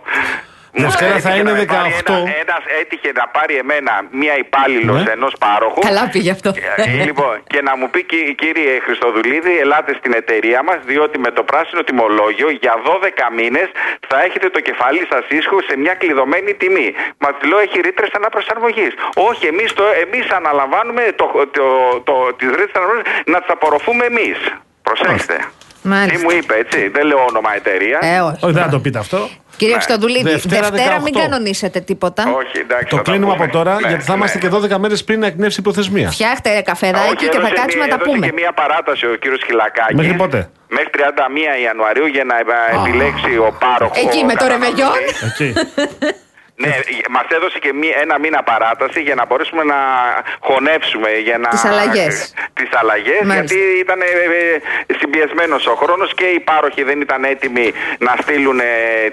Δευτέρα Μου θα έτυχε είναι να με πάρει 18. Ένας, ένας έτυχε να πάρει εμένα μία υπάλληλος Ναι. ενός πάροχου. Καλά πήγε αυτό. Ε, λοιπόν, και να μου πει «Κυ- κύριε Χριστοδουλίδη, ελάτε στην εταιρεία μας, διότι με το πράσινο τιμολόγιο για 12 μήνες θα έχετε το κεφάλι σας ίσχυο σε μια κλειδωμένη τιμή. Μα τη λέω έχει ρήτρες αναπροσαρμογής. Όχι, εμείς εμείς αναλαμβάνουμε το, το, το, τις ρήτρες αναπροσαρμογής να τις απορροφούμε εμείς. Προσέξτε. Μάλιστα. Τι μου είπε, έτσι. Δεν λέω όνομα εταιρεία. Ε, όχι. Όχι, δεν θα το πείτε αυτό. Κύριε Χριστοδουλίδη, Δευτέρα Δευτέρα, μην 18. κανονίσετε τίποτα. Όχι, εντάξει. Το θα τα κλείνουμε πούμε. από τώρα Ναι, γιατί θα ναι. είμαστε και 12 μέρες πριν να εκπνεύσει η προθεσμία. Φτιάχτε Όχι, καφεδάκι και θα έδωσε κάτσουμε να μία- τα έδωσε πούμε. και μία παράταση ο κύριος Χιλακάκης. Μέχρι πότε; Μέχρι 31 Ιανουαρίου για να ε, επιλέξει ο πάροχος. Εκεί με το ρεμεγιόν. [laughs] Εκεί. Ναι, μας έδωσε και μία- ένα μήνα παράταση για να μπορέσουμε να χωνεύσουμε για να... Τις αλλαγές. Τις αλλαγές, Μάλιστα. γιατί ήταν ε, ε, συμπιεσμένος ο χρόνος και οι πάροχοι δεν ήταν έτοιμοι να στείλουν ε,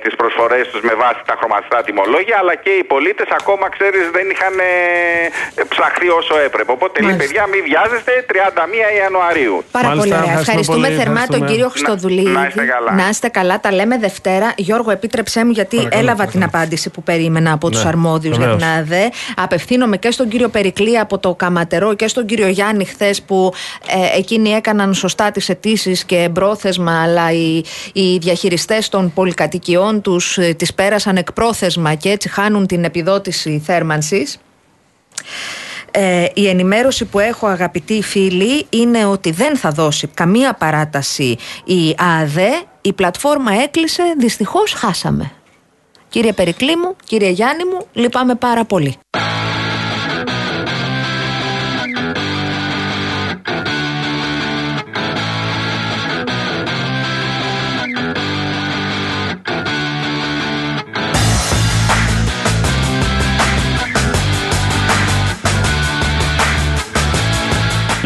τις προσφορές τους με βάση τα χρωματιστά τιμολόγια, αλλά και οι πολίτες ακόμα, ξέρεις, δεν είχαν ε, ψαχθεί όσο έπρεπε. Οπότε λέει, Μάλιστα. παιδιά, μην βιάζεστε, 31 Ιανουαρίου. Πάρα Μάλιστα, πολύ ωραία. ευχαριστούμε Ευχαριστούμε πολύ, θερμά τον ευχαριστούμε. κύριο Χριστοδουλίδη. Να- να είστε καλά. Να είστε καλά. Τα λέμε Δευτέρα. Γιώργο, επίτρεψέ μου, γιατί Παρακαλώ, έλαβα παρακαλώ. την απάντηση που περίμενα από τους Ναι, αρμόδιους για βεβαίως. την ΑΔΕ. Απευθύνομαι και στον κύριο Περικλή από το Καματερό και στον κύριο Γιάννη χθες που ε, εκείνοι έκαναν σωστά τις αιτήσεις και εμπρόθεσμα, αλλά οι, οι διαχειριστές των πολυκατοικιών τους ε, τις πέρασαν εκπρόθεσμα και έτσι χάνουν την επιδότηση θέρμανσης. Ε, η ενημέρωση που έχω αγαπητοί φίλοι είναι ότι δεν θα δώσει καμία παράταση η ΑΔΕ. Η πλατφόρμα έκλεισε, δυστυχώς χάσαμε. Κύριε Περικλή μου, κύριε Γιάννη μου, λυπάμαι πάρα πολύ.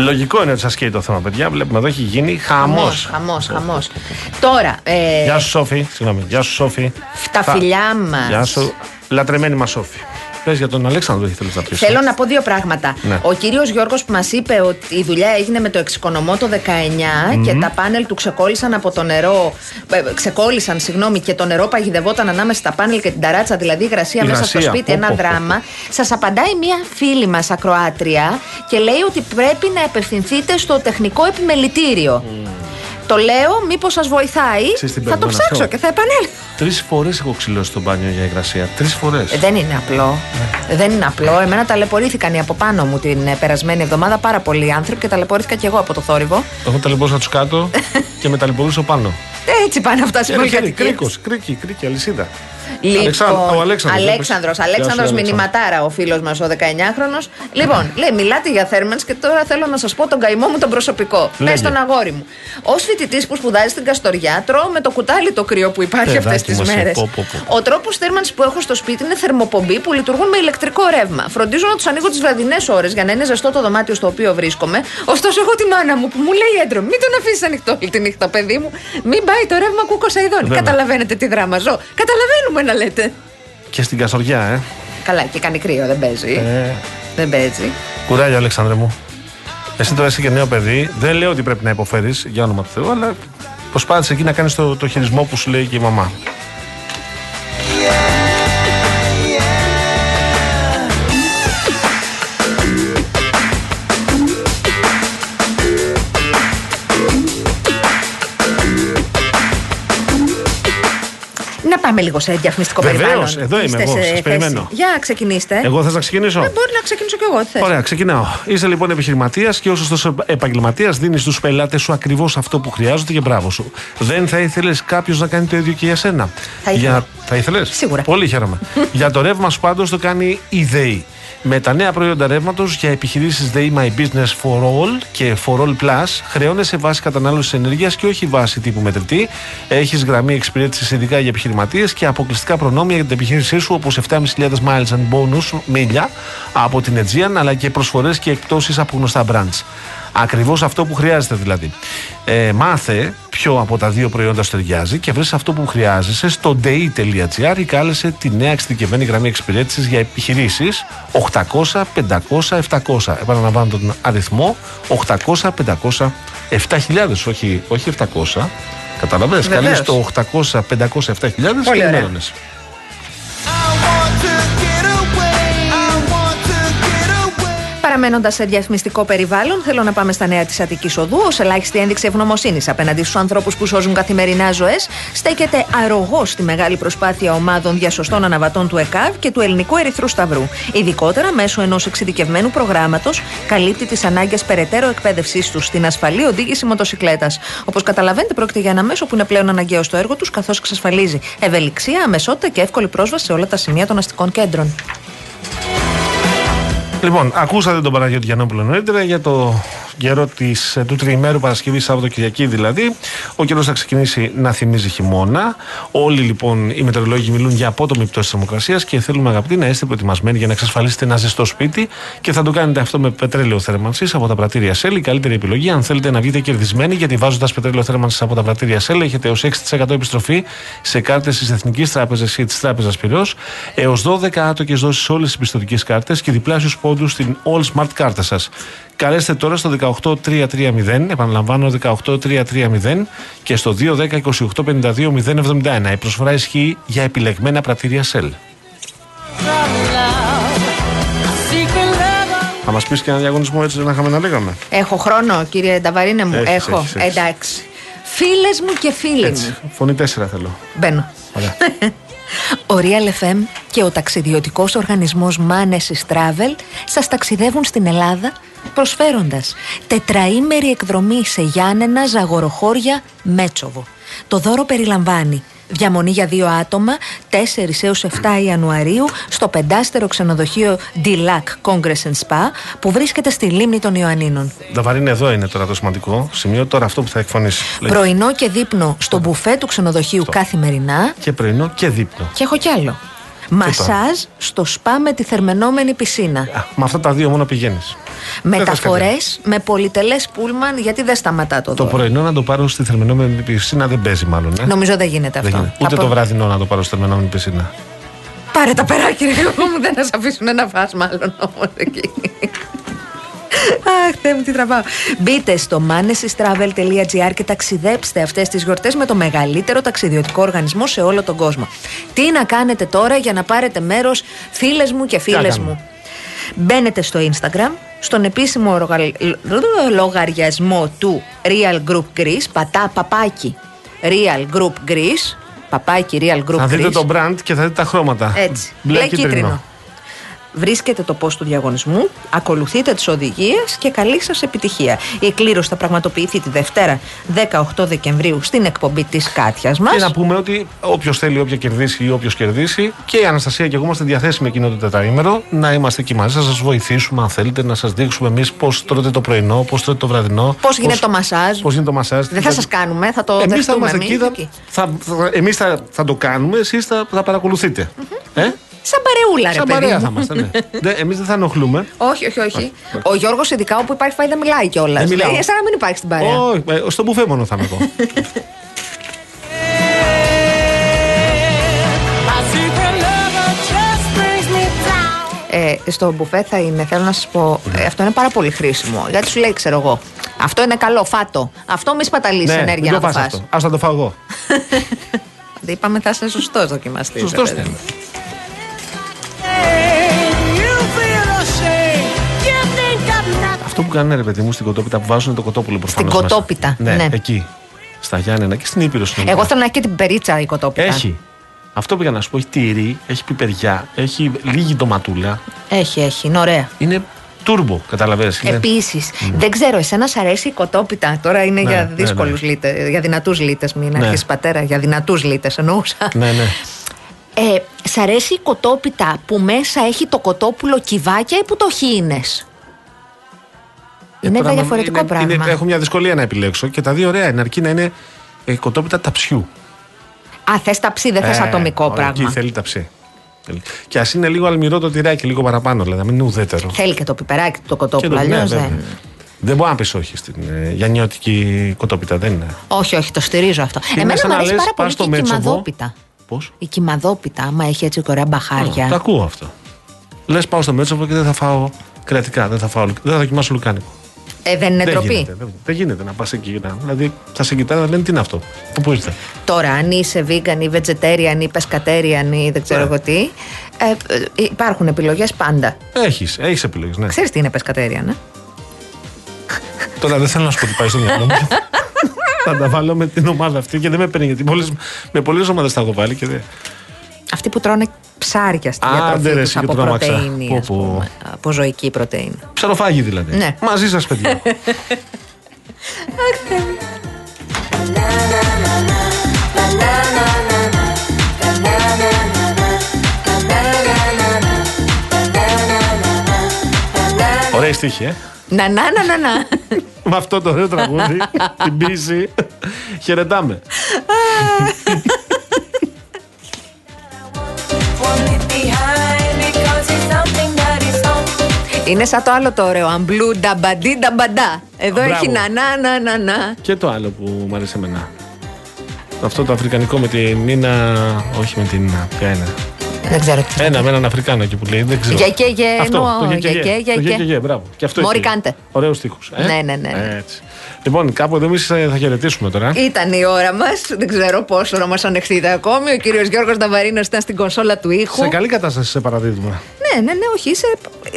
Λογικό είναι ότι σας καίει το θέμα, παιδιά. Βλέπουμε εδώ έχει γίνει χαμός. Χαμός, χαμός. Τώρα, ε, Γεια σου, Σόφη. Συγγνώμη. Γεια σου, Σόφη. τα Θα- φιλιά μας. Γεια σου. Λατρεμένη μας, Σόφη. Πες για τον Αλέξανδρο, ήθελες να πεις. Θέλω να πω δύο πράγματα. Ναι. Ο κύριος Γιώργος που μας είπε ότι η δουλειά έγινε με το εξοικονομώ το 19 και τα πάνελ του ξεκόλλησαν από το νερό. ε, ξεκόλλησαν, συγγνώμη, και το νερό παγιδευόταν ανάμεσα στα πάνελ και την ταράτσα, δηλαδή υγρασία μέσα στο Υγρασία, σπίτι, πω, ένα πω, πω, πω. δράμα. Σας απαντάει μία φίλη μας, ακροάτρια, και λέει ότι πρέπει να απευθυνθείτε στο τεχνικό επιμελητήριο. Το λέω, μήπως σας βοηθάει. Ξέρεις τι Θα το παίρνουμε ψάξω αυτό. και θα επανέλθω. Τρεις φορές έχω ξυλώσει το μπάνιο για υγρασία. Τρεις φορές. Ε, Δεν είναι απλό. Δεν είναι απλό. Εμένα ταλαιπωρήθηκαν οι από πάνω μου την ε, περασμένη εβδομάδα πάρα πολλοί άνθρωποι και ταλαιπωρήθηκα και εγώ από το θόρυβο. Εγώ ταλαιπωρούσα τους κάτω [laughs] και με ταλαιπωρούσα πάνω. Ε, Έτσι πάνε αυτά σε Ένα χέρι, πολυκατοικίες. κρίκος, κρίκη, κρίκη, αλυσίδα. Λοιπόν, Αλεξάνδρος, ο Αλέξανδρος, Αλέξανδρος, Γεια σου, Αλέξανδρος Αλέξανδρο. μηνυματάρα, ο φίλος μας ο 19χρονο. Λοιπόν, λέει, μιλάτε για θέρμανς και τώρα θέλω να σας πω τον καημό μου τον προσωπικό. Λέγε. Πες τον αγόρι μου. Ω φοιτητής που σπουδάζει στην Καστοριά, τρώω με το κουτάλι το κρύο που υπάρχει Παιδάκι αυτές τις μου, εσύ, μέρες. πω, πω, πω. Ο τρόπος θέρμανση που έχω στο σπίτι είναι θερμοπομπή που λειτουργούν με ηλεκτρικό ρεύμα. Φροντίζω να τους ανοίγω τις βραδινές ώρες για να είναι ζεστό το δωμάτιο στο οποίο βρίσκομαι. Ωστόσο, έχω τη μάνα μου που μου λέει έντρο, μην τον αφήσεις ανοιχτό όλη τη νύχτα, παιδί μου. Μην πάει το ρεύμα κούκος σαϊδόνι. Βέβαια. Καταλαβαίνετε τι δράμα ζω. Καταλαβαίνουμε να λέτε. Και στην Καστοριά, ε. Καλά, και κάνει κρύο, δεν παίζει. ε Δεν παίζει. κουράγιο, Αλέξανδρε μου. Εσύ τώρα είσαι και νέο παιδί. Δεν λέω ότι πρέπει να υποφέρεις για όνομα του Θεού, αλλά προσπάθησε εκεί να κάνεις το, το χειρισμό που σου λέει και η μαμά. Πάμε λίγο σε διαφημιστικό Βεβαίως, περιβάλλον. εδώ είμαι Είστε εγώ, σε σας θέση. περιμένω. Για ξεκινήστε. Εγώ θε να ξεκινήσω. Ε, μπορεί να ξεκινήσω κι εγώ, τι θες. Ωραία, ξεκινάω. Είσαι λοιπόν επιχειρηματίας και ως σωστό επαγγελματίας δίνεις στους πελάτες σου ακριβώς αυτό που χρειάζονται και μπράβο σου. Δεν θα ήθελες κάποιος να κάνει το ίδιο και για σένα. Θα ήθελα. Για... Θα ήθελες; Σίγουρα. Πολύ χαίρομαι. [laughs] για το ρεύμα σου πάντως το κάνει η ΔΕΗ. Με τα νέα προϊόντα ρεύματος για επιχειρήσεις ΔΕΗ My Business for All και For All Plus χρεώνεσαι βάση κατανάλωσης ενέργειας και όχι βάση τύπου μετρητή. Έχεις γραμμή εξυπηρέτησης ειδικά για επιχειρηματίες και αποκλειστικά προνόμια για την επιχείρησή σου όπως 7.500 miles and bonus μίλια από την Aegean αλλά και προσφορές και εκπτώσεις από γνωστά brands. Ακριβώς αυτό που χρειάζεται δηλαδή. Ε, μάθε ποιο από τα δύο προϊόντα σου ταιριάζει και βρει αυτό που χρειάζεσαι στο dei.gr ή κάλεσε τη νέα εξειδικευμένη γραμμή εξυπηρέτησης για επιχειρήσεις 800 500 700. Επαναλαμβάνω τον αριθμό 800 500 7000, όχι, όχι 700. Καταλαβες, Βεβαίως. καλείς το 800 500 7000 και ωραία. ενημέρωνες. Παραμένοντας σε διαφημιστικό περιβάλλον, θέλω να πάμε στα νέα της Αττικής Οδού. Ω ελάχιστη ένδειξη ευγνωμοσύνης απέναντι στους ανθρώπους που σώζουν καθημερινά ζωές, στέκεται αρρωγός στη μεγάλη προσπάθεια ομάδων διασωστών αναβατών του ΕΚΑΒ και του Ελληνικού Ερυθρού Σταυρού. Ειδικότερα μέσω ενός εξειδικευμένου προγράμματος, καλύπτει τις ανάγκες περαιτέρω εκπαίδευσής τους στην ασφαλή οδήγηση μοτοσυκλέτας. Όπως καταλαβαίνετε, πρόκειται για ένα μέσο που είναι πλέον αναγκαίο στο έργο τους, καθώς εξασφαλίζει ευελιξία, αμεσότητα και εύκολη πρόσβαση σε όλα τα σημεία των αστικών κέντρων. Λοιπόν, ακούσατε τον Παναγιώτη Γιαννόπουλο νωρίτερα για το καιρό της, ε, του τριημέρου Παρασκευή, Σάββατο Κυριακή δηλαδή. Ο καιρός θα ξεκινήσει να θυμίζει χειμώνα. Όλοι λοιπόν οι μετεωρολόγοι μιλούν για απότομη πτώση της θερμοκρασίας και θέλουμε αγαπητοί να είστε προετοιμασμένοι για να εξασφαλίσετε ένα ζεστό σπίτι και θα το κάνετε αυτό με πετρέλαιο θέρμανσης από τα πρατήρια Shell. Η καλύτερη επιλογή, αν θέλετε να βγείτε κερδισμένοι, γιατί βάζοντας πετρέλαιο θέρμανσης από τα πρατήρια Shell έχετε έως 6% επιστροφή σε κάρτες της Εθνικής Τράπεζας ή της Τράπεζας Πυρό, έως 12 άτοκες δόσεις σε όλες τις πιστοτικές κάρτες και διπλάσιους πόντους στην All Smart κάρτα σας. Καλέστε τώρα στο 18330, επαναλαμβάνω 18330 και στο 210-2852-071. Η προσφορά ισχύει για επιλεγμένα πρατήρια Shell. Θα μας πεις και ένα διαγωνισμό έτσι να είχαμε να λέγαμε. Έχω χρόνο, κύριε Νταβαρίνε μου. Έχεις, Έχω. έχεις, έχεις. Εντάξει. Φίλες μου και φίλοι Έτσι. μου. Φωνή 4 θέλω. Μπαίνω. Ωραία. [laughs] Ο Real FM και ο ταξιδιωτικός οργανισμός Manesis Travel σας ταξιδεύουν στην Ελλάδα προσφέροντας τετραήμερη εκδρομή σε Γιάννενα, Ζαγοροχώρια, Μέτσοβο. Το δώρο περιλαμβάνει διαμονή για δύο άτομα 4 έως 7 Ιανουαρίου στο πεντάστερο ξενοδοχείο Dilac Congress and Spa που βρίσκεται στη λίμνη των Ιωαννίνων. Νταβαρίνε, εδώ είναι τώρα το σημαντικό σημείο. Τώρα αυτό που θα εκφωνήσει. Λέγε. Πρωινό και δείπνο στο μπουφέ του ξενοδοχείου καθημερινά Και πρωινό και δείπνο. και έχω κι άλλο. Μασάζ στο σπα με τη θερμενόμενη πισίνα. Α, με αυτά τα δύο μόνο πηγαίνεις. Μεταφορές με πολυτελές πούλμαν, γιατί δεν σταματά το Το δώρο. πρωινό να το πάρω στη θερμενόμενη πισίνα δεν παίζει μάλλον. Ε; Νομίζω δεν γίνεται Δεν αυτό. γίνεται. Ούτε Θα το πω- βραδινό να το πάρω στη θερμενόμενη πισίνα. Πάρε τα περάκια, ρε εγώ μου, δεν θα σε αφήσουν να φας μάλλον όμως εκεί. Αχ, Θεέ μου, τι τραβάω. Μπείτε στο manesystravel.gr και ταξιδέψτε αυτές τις γιορτές με το μεγαλύτερο ταξιδιωτικό οργανισμό σε όλο τον κόσμο. Τι να κάνετε τώρα για να πάρετε μέρος, φίλες μου και φίλες κάνουμε; μου; Μπαίνετε στο Instagram, στον επίσημο οργα- λογαριασμό του Real Group Greece, πατά παπάκι Real Group Greece, παπάκι Real Group θα δείτε Greece. το brand και θα δείτε τα χρώματα. Έτσι. Μπλε Μπλε κίτρινο. Κίτρινο. Βρίσκετε το post του διαγωνισμού, ακολουθείτε τις οδηγίες και καλή σας επιτυχία. Η εκκλήρωση θα πραγματοποιηθεί τη Δευτέρα 18 Δεκεμβρίου στην εκπομπή της Κάτιας μας. Και να πούμε ότι όποιος θέλει, όποια κερδίσει ή όποιος κερδίσει, και η Αναστασία και εγώ είμαστε διαθέσιμοι εκείνο το τετραήμερο να είμαστε εκεί μαζί, να σας βοηθήσουμε αν θέλετε, να σας δείξουμε εμείς πώς τρώτε το πρωινό, πώς τρώτε το βραδινό. Πώς γίνεται το μασάζ. Πώς γίνεται το μασάζ. Δεν θα σας κάνουμε, θα το Εμείς θα δεχτούμε είμαστε εμείς εκεί, θα, εκεί. θα, θα, εμείς θα, θα το κάνουμε, εσείς θα, θα παρακολουθείτε. Ε; Σαν παρεούλα, ρε Σαν παιδί παρέα μου. θα είμαστε, ναι. Δεν- [laughs] εμείς δεν θα ενοχλούμε. Όχι, όχι, όχι. Ο Γιώργος, ειδικά όπου υπάρχει φάει, δεν μιλάει κιόλας. Δεν μιλάω. Λέει, σαν να μην υπάρχει στην παρέα. Όχι, ε, στο μπουφέ μόνο θα είμαι εγώ. My secret lover just brings me down. Ε, στο μπουφέ θα είναι, θέλω να σας πω, ε, αυτό είναι πάρα πολύ χρήσιμο. Γιατί σου λέει, ξέρω εγώ, αυτό είναι καλό, φάτο. Αυτό μη σπαταλήσει ναι, ενέργεια μην να το το φας φας. αυτό. Ας θα το φάω εγώ. [laughs] Δεν είπαμε θα είσαι σωστός δοκιμαστής. Σωστός Αυτό που κάνουν ρε παιδί μου στην κοτόπιτα που βάζουν το κοτόπουλο προφανώς Στην μέσα. κοτόπιτα, Ναι, ναι. εκεί. Στα Γιάννενα και στην Ήπειρο συνολικά. Εγώ θέλω να έχει και την περίτσα η κοτόπιτα. Έχει. Αυτό που για να σου πω έχει τυρί, έχει πιπεριά, έχει λίγη ντοματούλα. Έχει, έχει. Είναι ωραία. Είναι τούρμπο, καταλαβαίνεις. Είναι... Επίσης, δεν ξέρω, εσένας σ' αρέσει η κοτόπιτα; Τώρα είναι Ναι, για ναι, δύσκολους ναι. λίτε, για δυνατούς λίτες. Μην Ναι. αρχίσεις πατέρα, για δυνατούς λίτες εννοούσα. Ναι, ναι. Ε, σ' αρέσει η κοτόπιτα που μέσα έχει το κοτόπουλο κυβάκια ή που το χύνες; Είναι Τώρα, διαφορετικό είναι- πράγμα. είναι- έχω μια δυσκολία να επιλέξω και τα δύο ωραία είναι αρκεί να είναι ε, κοτόπιτα ταψιού. Α, θες ταψί, δεν θες Ε, ατομικό ωραία, πράγμα. Εκεί θέλει ταψί. Θέλει. Και ας είναι λίγο αλμυρό το τυράκι, λίγο παραπάνω, δηλαδή να μην είναι ουδέτερο. Θέλει και το πιπεράκι του το Και κοτόπουλο, το- ναι, αλλιώς βέβαια. δεν. Δεν μπορεί να πεις όχι στην ε, γιαννιώτικη κοτόπιτα, δεν είναι. Όχι, όχι, το στηρίζω αυτό. Είναι Εμένα σαν μου να αρέσει λες, πάρα πολύ πας και στο η Μέτσοβο. κυμαδόπιτα. Πώς; Η κυμαδόπιτα, άμα έχει έτσι ωραία μπαχάρια. Το ακούω αυτό. Λες, πάω στο Μέτσοβο και δεν θα φάω κρεατικά, δεν θα, φάω, δεν θα δοκιμάσω λουκάνικο. Ε, δεν είναι δεν, ντροπή; γίνεται, δεν, δεν γίνεται να πας εκεί. Να, δηλαδή θα σε κοιτάνε, λένε τι είναι αυτό. Από πού ήρθε. Τώρα, αν είσαι vegan ή vegetarian ή pescatarian ή δεν ξέρω Ναι. εγώ τι, ε, ε, υπάρχουν επιλογές πάντα. Έχεις έχεις επιλογές, ναι. Ξέρεις τι είναι pescatarian, ε; Τώρα δεν θέλω να σου πω τι πάει στο μυαλό μου. [laughs] θα τα βάλω με την ομάδα αυτή και δεν με παίρνει γιατί πολλές, με πολλές ομάδες τα έχω βάλει και δεν. Αυτοί που τρώνε ψάρια στη Άντε, διατροφή ρε, τους εσύ και από το τρόμαξα. πρωτεΐνη, Πω, ας πω. πούμε, από ζωική πρωτεΐνη. Ψαροφάγι δηλαδή. Ναι. Μαζί σας, παιδιά. [laughs] Ωραία στίχη, ε. Να, να, να, να, να. Με αυτό το ωραίο τραγούδι, [laughs] την πίση, χαιρετάμε. [laughs] Είναι σαν το άλλο το ωραίο. Αμπλού, νταμπαντί, νταμπαντά. Εδώ Μπράβο. έχει να, να, να, να, να. Και το άλλο που μου αρέσει εμένα. Αυτό το αφρικανικό με την Νίνα. Όχι με την Νίνα. Ποια είναι. Δεν ξέρω τι. Ένα με έναν Αφρικάνο εκεί που λέει. Δεν ξέρω. Γε και γε, Αυτό. εννοώ, Το γε και γε γε. και γε Το και. γε και γε, μπράβο. Και αυτό Μόρι έχει. κάντε. Ωραίους τείχου. Ναι, ναι, ναι. Έτσι. Λοιπόν, κάπου εδώ εμείς θα χαιρετήσουμε τώρα. Ήταν η ώρα μας. Δεν ξέρω πόσο να μας ανεχθείτε ακόμη. Ο κύριος Γιώργος Ναβαρίνο ήταν στην κονσόλα του ήχου. Σε καλή κατάσταση σε παραδείγμα. Ναι, ναι, ναι, όχι. Είσαι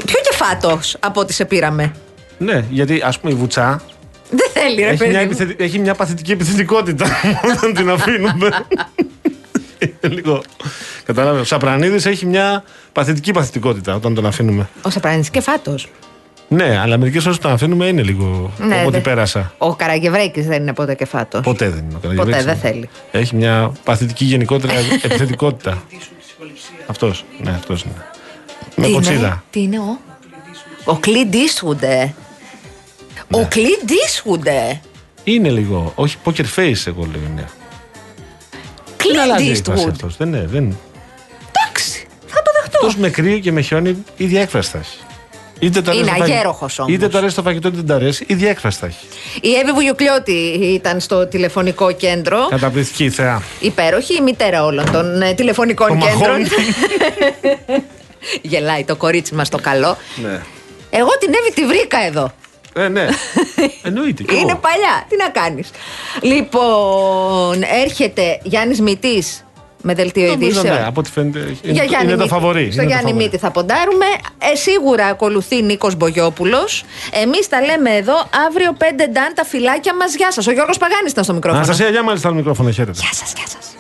πιο κεφάτος από ό,τι σε πήραμε. Ναι, γιατί ας πούμε η Βουτσά Δεν θέλει, ρε έχει παιδί. μια, μου. επιθετη- έχει μια παθητική επιθετικότητα [laughs] όταν την αφήνουμε. Είναι Λίγο. Κατάλαβες. Ο Σαπρανίδης έχει μια παθητική παθητικότητα όταν τον αφήνουμε. Ο Σαπράνη κεφάτος. Ναι, αλλά μερικές φορέ τον αφήνουμε είναι λίγο. Ναι, από ό,τι δε- πέρασα. Ο Καραγευρέκη δεν είναι ποτέ κεφάτος. Ποτέ δεν είναι. ο Ποτέ Καραγιοβρέξης. δεν θέλει. Έχει μια παθητική γενικότερα [laughs] επιθετικότητα. Αυτός. Ναι, αυτός είναι. Με Τι κοτσίδα. είναι, τι είναι ο. Ο Κλίντ Ίσχουντε. Ο Ναι. Κλίντ Ίσχουντε. Είναι λίγο. Όχι, poker face, εγώ λέω είναι. Δεν Κλίντ αλλάζει η φάση Ίσχουντ. αυτός. Δεν είναι. Δεν... Εντάξει, θα το δεχτώ. Αυτός με κρύο και με χιόνι ίδια έκφραση θα έχει. Είτε το αρέσει Είναι το φαγητό- αγέροχος όμως. Είτε το αρέσει το φαγητό, είτε δεν το αρέσει. Η διέκφραση θα έχει. Η Εύη Βουγιουκλιώτη ήταν στο τηλεφωνικό κέντρο. Καταπληκτική η θεά. Υπέροχη, η μητέρα όλων των ε, τηλεφωνικών Το κέντρων. [laughs] [laughs] Γελάει το κορίτσι μας το καλό. Ναι. Εγώ την Εύη τη βρήκα εδώ. Ε, ναι. [laughs] Εννοείται. Είναι παλιά. Τι να κάνεις. Λοιπόν, έρχεται Γιάννης Μητής με δελτίο ναι, ειδήσεων. Ναι, από ό,τι φαίνεται. Για είναι, Γιάννη είναι το φαβορή. Στο Γιάννη μήτη Μύτη θα ποντάρουμε. Ε, σίγουρα ακολουθεί Νίκος Μπογιόπουλος. Εμείς τα λέμε εδώ αύριο 5 νταν τα φυλάκια μας. Γεια σας. Ο Γιώργος Παγάνης ήταν στο μικρόφωνο. Αναστασία, γεια μάλιστα το μικρόφωνο. Χαίρετε. Γεια σας, γεια σας.